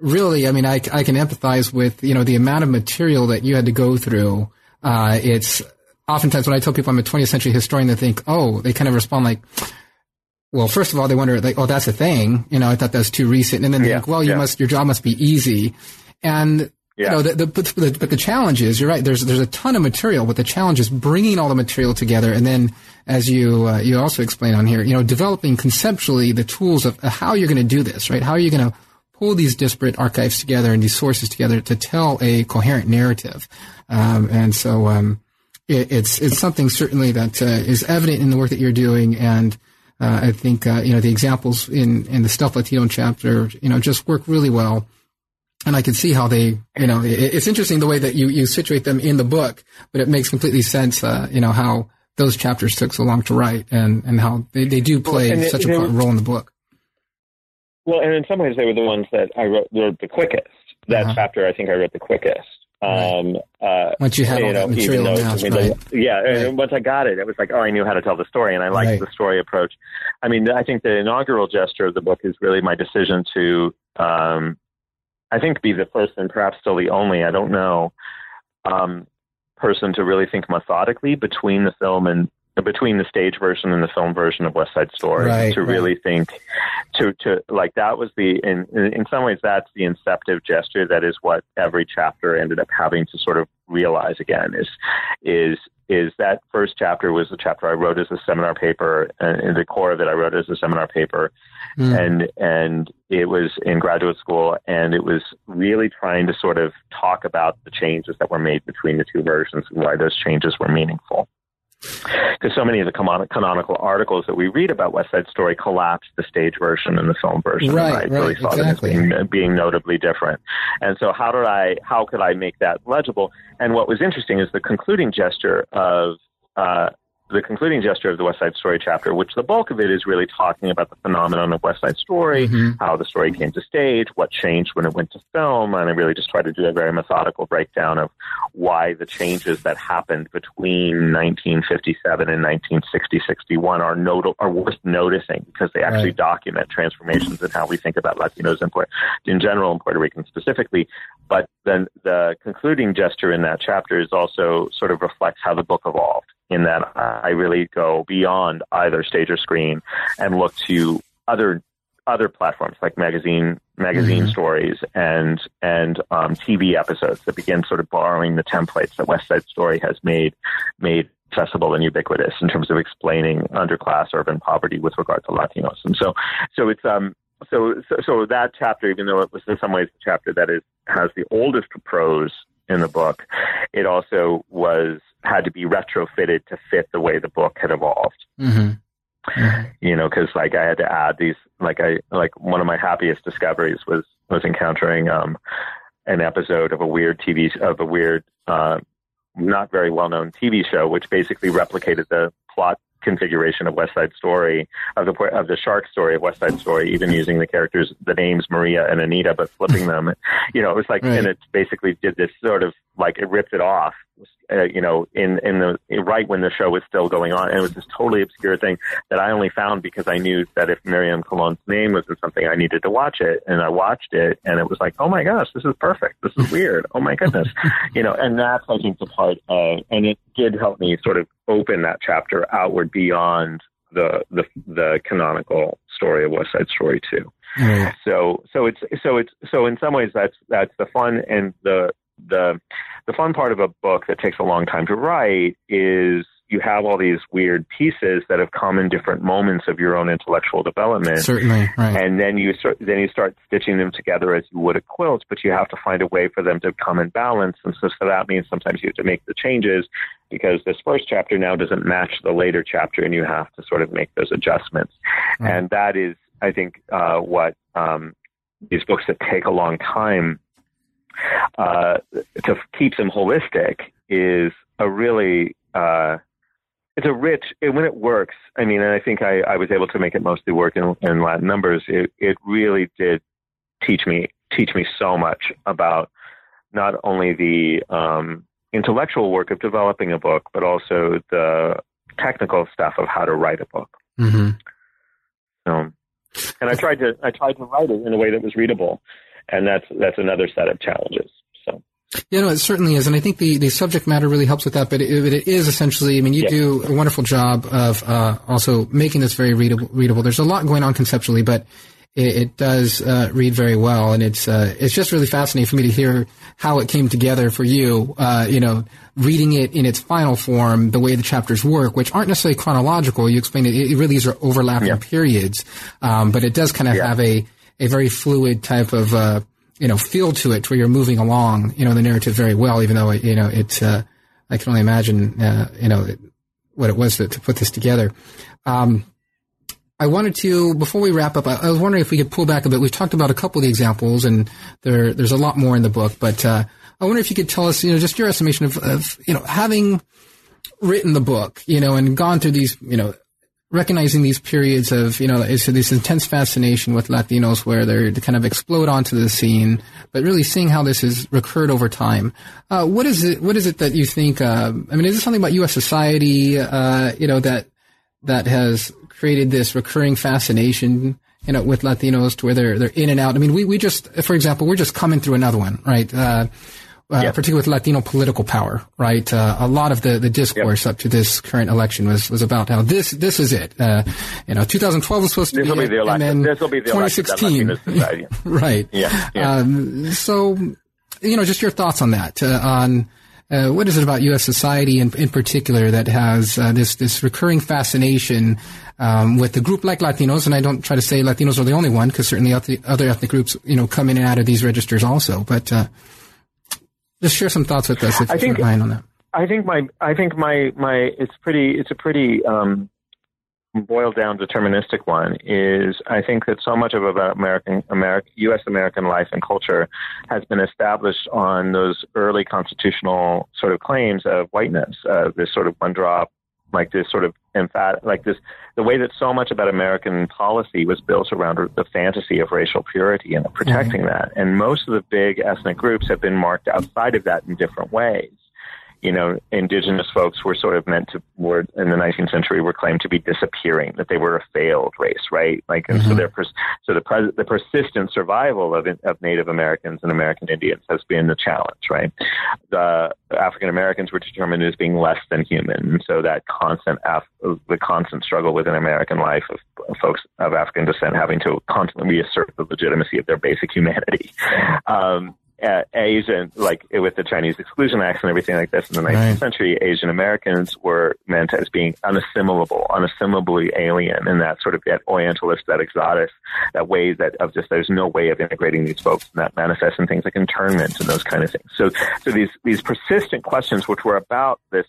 [SPEAKER 1] really, I mean, I, I can empathize with, you know, the amount of material that you had to go through. Uh, it's oftentimes when I tell people I'm a 20th century historian, they think, oh, they kind of respond like, well, first of all, they wonder like, oh, that's a thing. You know, I thought that was too recent. And then they yeah, think, well, you yeah. must, your job must be easy. And yeah. You know, the, the, but, the, but the challenge is, you're right. There's there's a ton of material, but the challenge is bringing all the material together, and then, as you uh, you also explain on here, you know, developing conceptually the tools of how you're going to do this. Right? How are you going to pull these disparate archives together and these sources together to tell a coherent narrative? Um, and so, um, it, it's it's something certainly that uh, is evident in the work that you're doing, and uh, I think uh, you know the examples in in the Stealth Latino chapter, you know, just work really well and I can see how they, you know, it's interesting the way that you, you situate them in the book, but it makes completely sense, uh, you know, how those chapters took so long to write and, and how they, they do play well, such a role in the book.
[SPEAKER 2] Well, and in some ways they were the ones that I wrote, wrote the quickest. That uh-huh. chapter I think I wrote the quickest. Um,
[SPEAKER 1] uh, once you had you all know, that material though, I mean, right.
[SPEAKER 2] yeah, right. and once I got it, it was like, oh, I knew how to tell the story, and I liked right. the story approach. I mean, I think the inaugural gesture of the book is really my decision to um, I think, be the first and perhaps still the only, I don't know, um, person to really think methodically between the film and between the stage version and the film version of West Side Story right, to right. really think to to like that was the in in some ways that's the inceptive gesture that is what every chapter ended up having to sort of realize again is is is that first chapter was the chapter I wrote as a seminar paper, and in the core of it I wrote as a seminar paper, mm. and and it was in graduate school, and it was really trying to sort of talk about the changes that were made between the two versions and why those changes were meaningful because so many of the canonical articles that we read about West Side Story collapse the stage version and the film version.
[SPEAKER 1] Right, I right, really saw exactly.
[SPEAKER 2] them as being, being notably different. And so, how did I? How could I make that legible? And what was interesting is the concluding gesture of uh, the concluding gesture of the West Side Story chapter, which the bulk of it is really talking about the phenomenon of West Side Story, mm-hmm. how the story came to stage, what changed when it went to film, and I really just try to do a very methodical breakdown of why the changes that happened between 1957 and 1960-61 are not- are worth noticing because they actually right. document transformations in how we think about Latinos in, Puerto- in general and Puerto Ricans specifically. But then the concluding gesture in that chapter is also sort of reflects how the book evolved in that I really go beyond either stage or screen and look to other other platforms like magazine magazine mm-hmm. stories and and um, TV episodes that begin sort of borrowing the templates that West Side Story has made made accessible and ubiquitous in terms of explaining underclass urban poverty with regard to Latinos. And so so it's um so so, so that chapter, even though it was in some ways the chapter that is has the oldest prose in the book, it also was had to be retrofitted to fit the way the book had evolved. Mm-hmm. Mm-hmm. You know, because like I had to add these, like I like one of my happiest discoveries was was encountering um, an episode of a weird TV of a weird, uh, not very well known TV show, which basically replicated the plot configuration of West Side Story of the of the shark story of West Side Story, even using the characters, the names Maria and Anita, but flipping them. You know, it was like, right. and it basically did this sort of like it ripped it off uh, you know, in in the right when the show was still going on, and it was this totally obscure thing that I only found because I knew that if Miriam Colon's name was in something, I needed to watch it, and I watched it, and it was like, oh my gosh, this is perfect, this is weird, oh my goodness, you know, and that's I think the part of, and it did help me sort of open that chapter outward beyond the the the canonical story of West Side Story too. So so it's so it's so in some ways that's that's the fun and the the the fun part of a book that takes a long time to write is you have all these weird pieces that have come in different moments of your own intellectual development.
[SPEAKER 1] Certainly, right.
[SPEAKER 2] And then you start then you start stitching them together as you would a quilt, but you have to find a way for them to come in balance. And so, so that means sometimes you have to make the changes because this first chapter now doesn't match the later chapter, and you have to sort of make those adjustments. Right. And that is, I think, uh, what um, these books that take a long time uh, to keep them holistic is a really uh, it's a rich when it works. I mean, and I think I, I was able to make it mostly work in, in Latin numbers. It it really did teach me teach me so much about not only the um, intellectual work of developing a book, but also the technical stuff of how to write a book. Mm-hmm. So, and I tried to I tried to write it in a way that was readable and that's that's another set of challenges.
[SPEAKER 1] Yeah, no, it certainly is, and I think the, the subject matter really helps with that. But it, it is essentially, I mean, you yeah. do a wonderful job of uh, also making this very readable. Readable. There's a lot going on conceptually, but it, it does uh, read very well, and it's uh, it's just really fascinating for me to hear how it came together for you. Uh, you know, reading it in its final form, the way the chapters work, which aren't necessarily chronological. You explained it; it really is overlapping yeah. periods, um, but it does kind of yeah. have a a very fluid type of uh, you know feel to it, where you're moving along, you know, the narrative very well. Even though you know it's, uh, I can only imagine, uh, you know, what it was to, to put this together. Um, I wanted to, before we wrap up, I, I, was wondering if we could pull back a bit. We've talked about a couple of the examples, and there, there's a lot more in the book. But uh, I wonder if you could tell us, you know, just your estimation of, of, you know, having written the book, you know, and gone through these, you know, recognizing these periods of, you know, it's this intense fascination with Latinos where they're, they kind of explode onto the scene, but really seeing how this has recurred over time. Uh, what is it, what is it that you think, uh, I mean, is this something about U.S. society, uh, you know, that, that has created this recurring fascination, you know, with Latinos to where they're, they're in and out? I mean, we, we just, for example, we're just coming through another one, right? Uh, uh, particularly with Latino political power, right? Uh, a lot of the, the discourse yep. up to this current election was, was about how this this is it. Uh, you know, 2012 was supposed to
[SPEAKER 2] this
[SPEAKER 1] be,
[SPEAKER 2] be the election.
[SPEAKER 1] and
[SPEAKER 2] then this will be the
[SPEAKER 1] 2016, right?
[SPEAKER 2] Yeah. yeah. Um,
[SPEAKER 1] so, you know, just your thoughts on that. Uh, on uh, what is it about U.S. society in, in particular that has uh, this this recurring fascination um, with the group like Latinos? And I don't try to say Latinos are the only one because certainly other ethnic groups, you know, come in and out of these registers also, but just share some thoughts with us if I think, mind on that.
[SPEAKER 2] I think my I think my my it's pretty it's a pretty um, boiled down deterministic one is I think that so much of about American American U.S. American life and culture has been established on those early constitutional sort of claims of whiteness, uh, this sort of one drop like this sort of emphatic, like this, the way that so much about American policy was built around the fantasy of racial purity and protecting mm-hmm. that. And most of the big ethnic groups have been marked outside of that in different ways you know, indigenous folks were sort of meant to, were in the 19th century, were claimed to be disappearing, that they were a failed race, right? Like, and mm-hmm. so their, so the, pres- the persistent survival of, of Native Americans and American Indians has been the challenge, right? The African Americans were determined as being less than human. And so that constant, Af- the constant struggle within American life of, of folks of African descent having to constantly reassert the legitimacy of their basic humanity. Um, uh, Asian, like with the Chinese Exclusion Acts and everything like this in the 19th right. century, Asian Americans were meant as being unassimilable, unassimilably alien, and that sort of that Orientalist, that exotic, that way that of just there's no way of integrating these folks, and that manifests in things like internment and those kind of things. So, so these these persistent questions, which were about this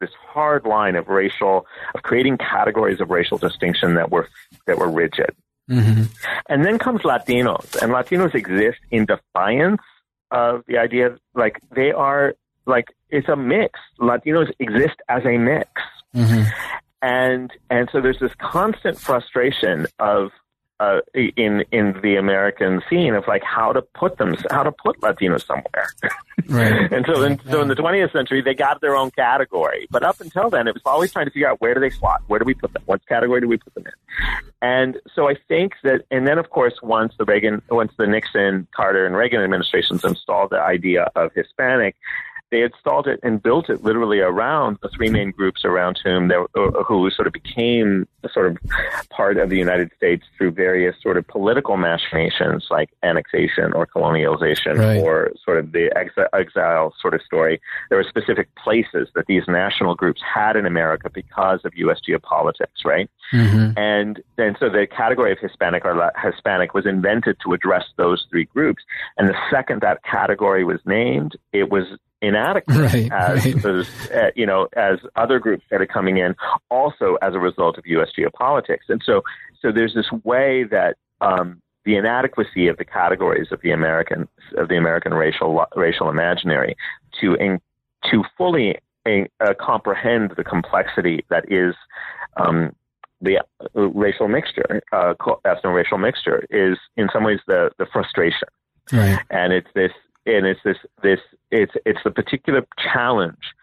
[SPEAKER 2] this hard line of racial of creating categories of racial distinction that were that were rigid Mm-hmm. And then comes Latinos, and Latinos exist in defiance of the idea, like they are, like it's a mix. Latinos exist as a mix, mm-hmm. and and so there's this constant frustration of uh, in in the American scene of like how to put them, how to put Latinos somewhere. Right. and so, in, so in the 20th century, they got their own category. But up until then, it was always trying to figure out where do they slot, where do we put them, what category do we put them in. And so I think that, and then of course, once the Reagan, once the Nixon, Carter, and Reagan administrations installed the idea of Hispanic, they installed it and built it literally around the three main groups around whom they, uh, who sort of became sort of part of the United States through various sort of political machinations like annexation or colonialization right. or sort of the exile, exile sort of story. There were specific places that these national groups had in America because of U.S. geopolitics, right? Mm-hmm. And and so the category of Hispanic or Hispanic was invented to address those three groups. And the second that category was named, it was inadequate right, as, right. uh, you know as other groups that are coming in also as a result of US geopolitics and so so there's this way that um, the inadequacy of the categories of the American of the American racial racial imaginary to in, to fully uh, comprehend the complexity that is um, the uh, racial mixture, uh, ethno-racial mixture, is in some ways the the frustration, right. and it's this and it's this this it's it's the particular challenge.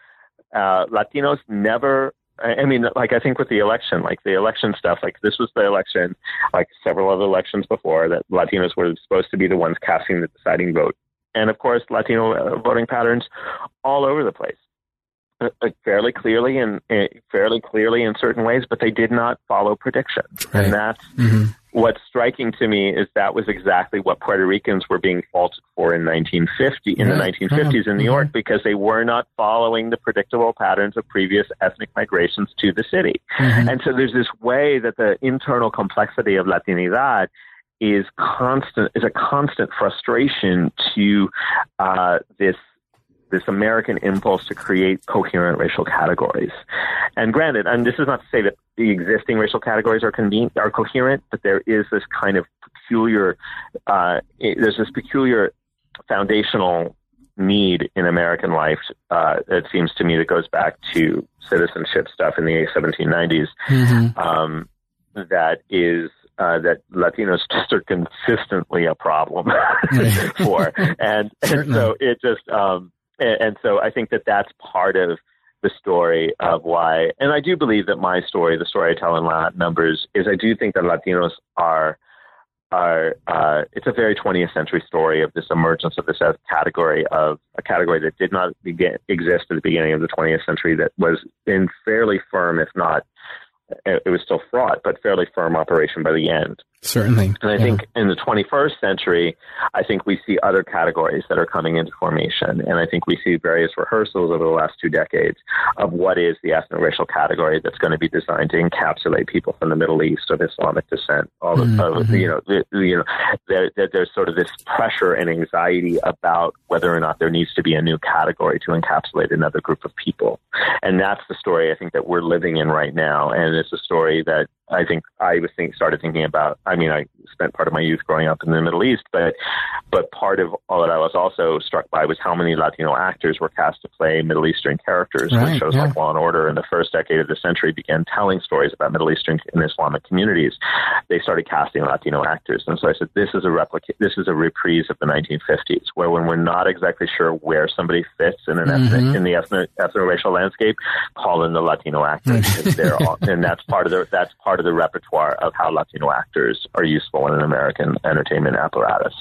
[SPEAKER 2] Uh, Latinos never. I mean, like I think with the election, like the election stuff, like this was the election, like several other elections before, that Latinos were supposed to be the ones casting the deciding vote, and of course, Latino uh, voting patterns all over the place. Uh, uh, fairly clearly and uh, fairly clearly in certain ways, but they did not follow predictions, right. and that's mm-hmm what's striking to me is that was exactly what Puerto Ricans were being faulted for in 1950 in the 1950s in New York mm-hmm. because they were not following the predictable patterns of previous ethnic migrations to the city. Mm-hmm. And so there's this way that the internal complexity of Latinidad is constant is a constant frustration to uh, this this American impulse to create coherent racial categories. And granted, and this is not to say that the existing racial categories are conven- are coherent, but there is this kind of peculiar, uh, there's this peculiar foundational need in American life. Uh, it seems to me that goes back to citizenship stuff in the 1790s. Mm-hmm. Um, that is uh, that Latinos just are consistently a problem for, and, and so it just um, and, and so I think that that's part of the story of why, and I do believe that my story, the story I tell in Latin numbers, is I do think that Latinos are are uh, it's a very 20th century story of this emergence of this category of a category that did not begin, exist at the beginning of the 20th century that was in fairly firm, if not it was still fraught, but fairly firm operation by the end.
[SPEAKER 1] Certainly.
[SPEAKER 2] And I yeah. think in the 21st century, I think we see other categories that are coming into formation. And I think we see various rehearsals over the last two decades of what is the ethno-racial category that's going to be designed to encapsulate people from the Middle East of Islamic descent. All mm-hmm. of, you know, the, you know, there, there, there's sort of this pressure and anxiety about whether or not there needs to be a new category to encapsulate another group of people. And that's the story I think that we're living in right now. And it's a story that I think I was think, started thinking about. I mean, I spent part of my youth growing up in the Middle East, but but part of all that I was also struck by was how many Latino actors were cast to play Middle Eastern characters.
[SPEAKER 1] Right,
[SPEAKER 2] when shows
[SPEAKER 1] yeah.
[SPEAKER 2] like Law and Order in the first decade of the century began telling stories about Middle Eastern and Islamic communities. They started casting Latino actors, and so I said, "This is a replica. This is a reprise of the 1950s, where when we're not exactly sure where somebody fits in an
[SPEAKER 1] Mhm.
[SPEAKER 2] ethnic in the ethno ethno-racial landscape, call in the Latino actors. they're all, and that's part of the that's part of the repertoire of how Latino actors are useful in an American entertainment apparatus.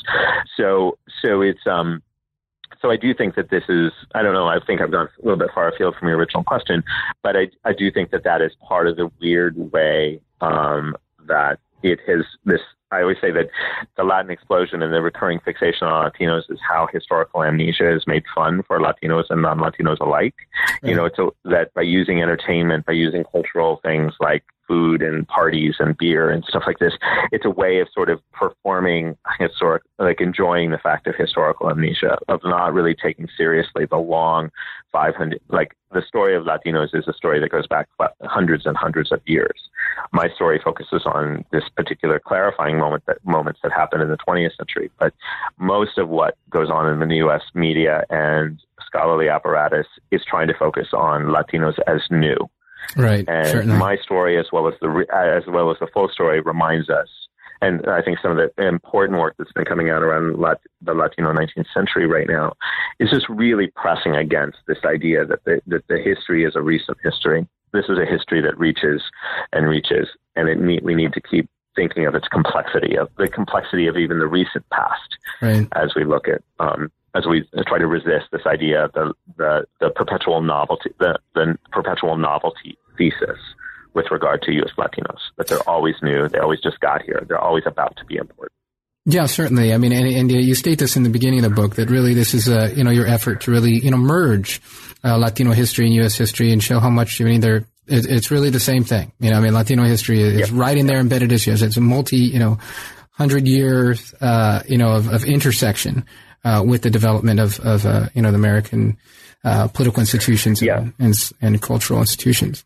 [SPEAKER 2] So so it's um so I do think that this is I don't know I think I've gone a little bit far afield from your original question, but I I do think that that is part of the weird way um, that it has this. I always say that the Latin explosion and the recurring fixation on Latinos is how historical amnesia is made fun for Latinos and non-Latinos alike. You know, it's a, that by using entertainment, by using cultural things like food and parties and beer and stuff like this, it's a way of sort of performing historic, like enjoying the fact of historical amnesia, of not really taking seriously the long 500, like the story of Latinos is a story that goes back hundreds and hundreds of years. My story focuses on this particular clarifying moment that moments that happened in the 20th century, but most of what goes on in the U.S. media and scholarly apparatus is trying to focus on Latinos as new.
[SPEAKER 1] Right.
[SPEAKER 2] And
[SPEAKER 1] certainly.
[SPEAKER 2] my story, as well as the as well as the full story, reminds us. And I think some of the important work that's been coming out around Lat- the Latino 19th century right now is just really pressing against this idea that the, that the history is a recent history. This is a history that reaches and reaches, and it need, we need to keep thinking of its complexity, of the complexity of even the recent past,
[SPEAKER 1] right.
[SPEAKER 2] as we look at um, as we try to resist this idea of the, the, the perpetual novelty, the, the perpetual novelty thesis with regard to U.S. Latinos, that they're always new, they always just got here, they're always about to be important.
[SPEAKER 1] Yeah, certainly. I mean, and, and you state this in the beginning of the book that really this is a you know your effort to really you know merge uh, Latino history and U.S. history and show how much I mean they're it, it's really the same thing. You know, I mean, Latino history is
[SPEAKER 2] Yep.
[SPEAKER 1] right in there embedded issues. It's a multi you know hundred years uh, you know of, of intersection uh, with the development of of uh, you know the American uh, political institutions and,
[SPEAKER 2] Yeah.
[SPEAKER 1] and s- and cultural institutions.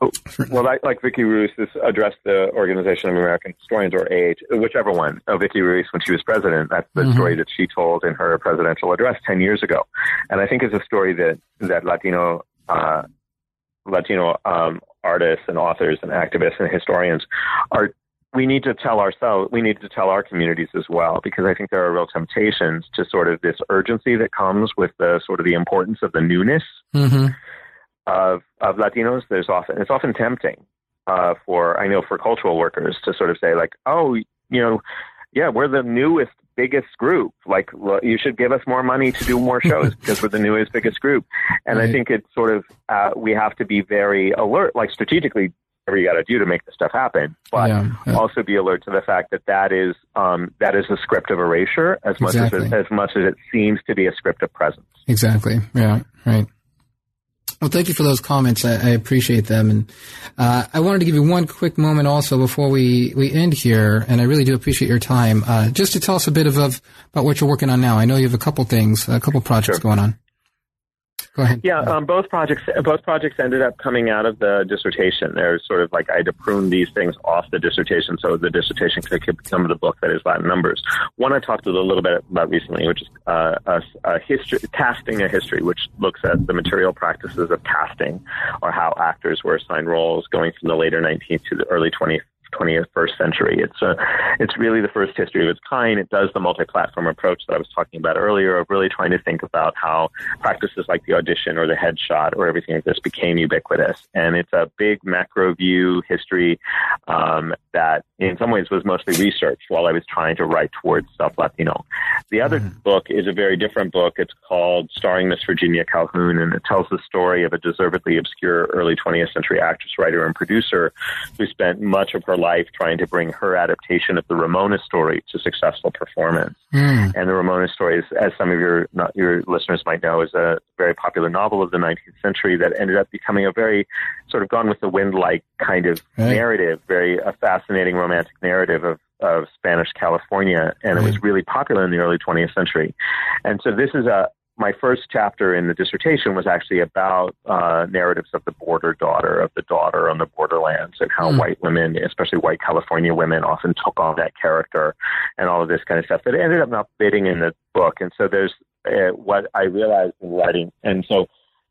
[SPEAKER 2] Oh, well, like, like Vicki Ruiz has addressed the Organization of American Historians, or AH, whichever one. Oh, Vicki Ruiz, when she was president, that's the
[SPEAKER 1] Mhm.
[SPEAKER 2] story that she told in her presidential address 10 years ago. And I think it's a story that, that Latino, uh, Latino um, artists and authors and activists and historians are we need to tell ourselves, we need to tell our communities as well, because I think there are real temptations to sort of this urgency that comes with the sort of the importance of the newness
[SPEAKER 1] Mm-hmm.
[SPEAKER 2] of of Latinos, there's often it's often tempting uh, for I know for cultural workers to sort of say like, oh, you know, yeah, we're the newest, biggest group. Like, you should give us more money to do more shows because we're the newest, biggest group. And
[SPEAKER 1] Right.
[SPEAKER 2] I think it's sort of uh, we have to be very alert, like strategically, whatever you got to do to make this stuff happen, but.
[SPEAKER 1] yeah, yeah.
[SPEAKER 2] Also, be alert to the fact that that is um, that is a script of erasure as much as
[SPEAKER 1] Exactly.
[SPEAKER 2] as much as it seems to be a script of presence.
[SPEAKER 1] Exactly. Yeah. Right. Well, thank you for those comments. I, I appreciate them, and uh, I wanted to give you one quick moment also before we, we end here, and I really do appreciate your time. Uh, just to tell us a bit of, of about what you're working on now. I know you have a couple things, a couple projects
[SPEAKER 2] Sure.
[SPEAKER 1] going on. Go ahead.
[SPEAKER 2] Yeah, um, both projects both projects ended up coming out of the dissertation. They're sort of like I had to prune these things off the dissertation so the dissertation could become the book that is Latin numbers. One I talked a little bit about recently, which is uh, a, a history casting a history, which looks at the material practices of casting, or how actors were assigned roles going from the later 19th to the early 20th. 21st century. It's a, it's really the first history of its kind. It does the multi-platform approach that I was talking about earlier of really trying to think about how practices like the audition or the headshot or everything like this became ubiquitous. And it's a big macro view history um, that in some ways was mostly researched while I was trying to write towards Stealth Latino. The other book is a very different book. It's called Starring Miss Virginia Calhoun, and it tells the story of a deservedly obscure early 20th century actress, writer, and producer who spent much of her life trying to bring her adaptation of the Ramona story to successful performance.
[SPEAKER 1] Mm,
[SPEAKER 2] And the Ramona story, is, as some of your not, your listeners might know, is a very popular novel of the 19th century that ended up becoming a very sort of gone with the wind like kind of
[SPEAKER 1] Right.
[SPEAKER 2] narrative, very a fascinating romantic narrative of of Spanish California, and it was really popular in the early 20th century. And so this is a my first chapter in the dissertation was actually about uh, narratives of the border daughter, of the daughter on the borderlands, and how mm. white women, especially white California women, often took on that character, and all of this kind of stuff. But it ended up not fitting in the book, and so there's uh, what I realized in writing, and so.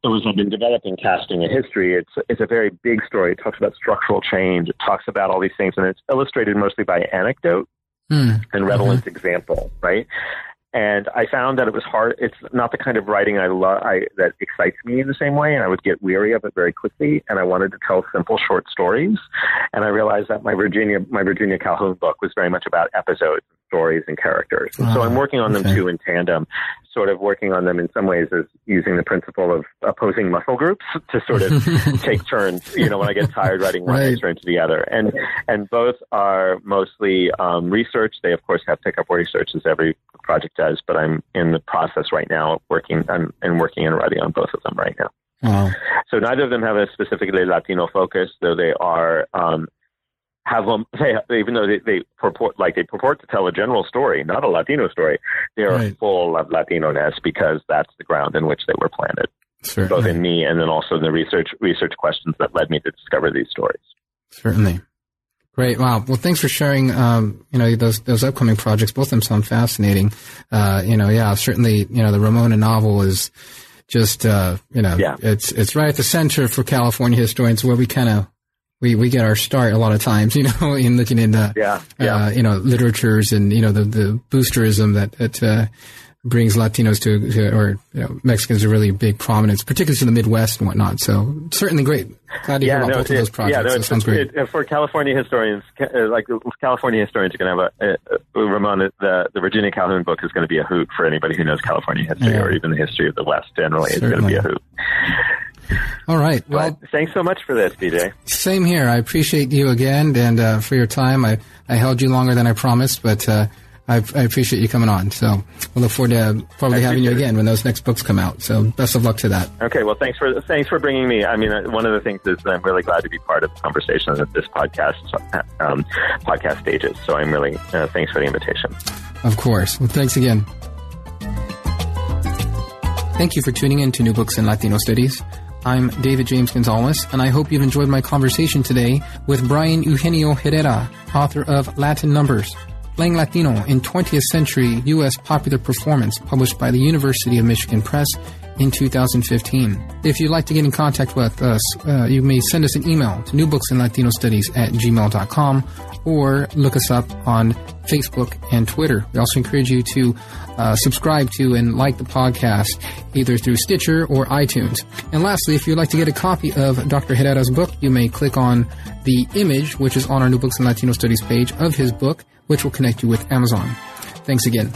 [SPEAKER 2] So as I've been developing casting and history, it's it's a very big story. It talks about structural change. It talks about all these things, and it's illustrated mostly by anecdote mm. and relevant mm-hmm. example, right? And I found that it was hard. It's not the kind of writing I love I, that excites me in the same way, and I would get weary of it very quickly. And I wanted to tell simple, short stories. And I realized that my Virginia my Virginia Calhoun book was very much about episodes, stories, and characters. So I'm working on them too in tandem, sort of working on them in some ways as using the principle of opposing muscle groups to sort of take turns. You know, when I get tired writing one, right. I turn to the other. And and both are mostly um, research. They of course have pickup research as every project does, but I'm in the process right now working I'm, and working and writing on both of them right now. Wow. So neither of them have a specifically Latino focus, though they are um, have them. They, even though they, they purport like they purport to tell a general story, not a Latino story, they are right. full of Latino ness because that's the ground in which they were planted, Certainly. both in me and then also in the research research questions that led me to discover these stories.
[SPEAKER 1] Certainly. Great. Wow. Well, thanks for sharing. Um, you know those those upcoming projects. Both of them sound fascinating. Uh, you know, yeah, certainly. You know, the Ramona novel is just uh, you know, yeah. it's it's right at the center for California historians, where we kind of we, we get our start a lot of times, you know, in looking into yeah, yeah. Uh, you know literatures and you know the the boosterism that that uh, brings Latinos to, to or you know, Mexicans to really big prominence, particularly to the Midwest and whatnot. So certainly great. Glad to
[SPEAKER 2] yeah,
[SPEAKER 1] hear about
[SPEAKER 2] no,
[SPEAKER 1] both it, of those projects. Yeah, no,
[SPEAKER 2] that
[SPEAKER 1] sounds great.
[SPEAKER 2] It, for California historians, uh, like California historians are going to have a, Ramon, the, the Virginia Calhoun book is going to be a hoot for anybody who knows California history yeah. or even the history of the West generally. Certainly. It's going to be a hoot.
[SPEAKER 1] All right. Well,
[SPEAKER 2] but thanks so much for this, DJ.
[SPEAKER 1] Same here. I appreciate you again and uh, for your time. I, I held you longer than I promised, but uh, I, I, appreciate you coming on. So we'll look forward to probably having you again when those next books come out. So best of luck to that.
[SPEAKER 2] Okay. Well, thanks for thanks for bringing me. I mean, uh, one of the things is I'm really glad to be part of the conversation that this podcast um, podcast stages. So I'm really uh, thanks for the invitation.
[SPEAKER 1] Of course. Well, thanks again. Thank you for tuning in to New Books in Latino Studies. I'm David James Gonzales, and I hope you've enjoyed my conversation today with Brian Eugenio Herrera, author of Latin Numbers Playing Latino in 20th Century U.S. Popular Performance, published by the University of Michigan Press in 2015. If you'd like to get in contact with us, uh, you may send us an email to newbooksinlatinostudies at gmail.com or look us up on Facebook and Twitter. We also encourage you to uh, subscribe to and like the podcast either through Stitcher or iTunes. And lastly, if you'd like to get a copy of Dr. Herrera's book, you may click on the image, which is on our New Books in Latino Studies page of his book which will connect you with Amazon. Thanks again.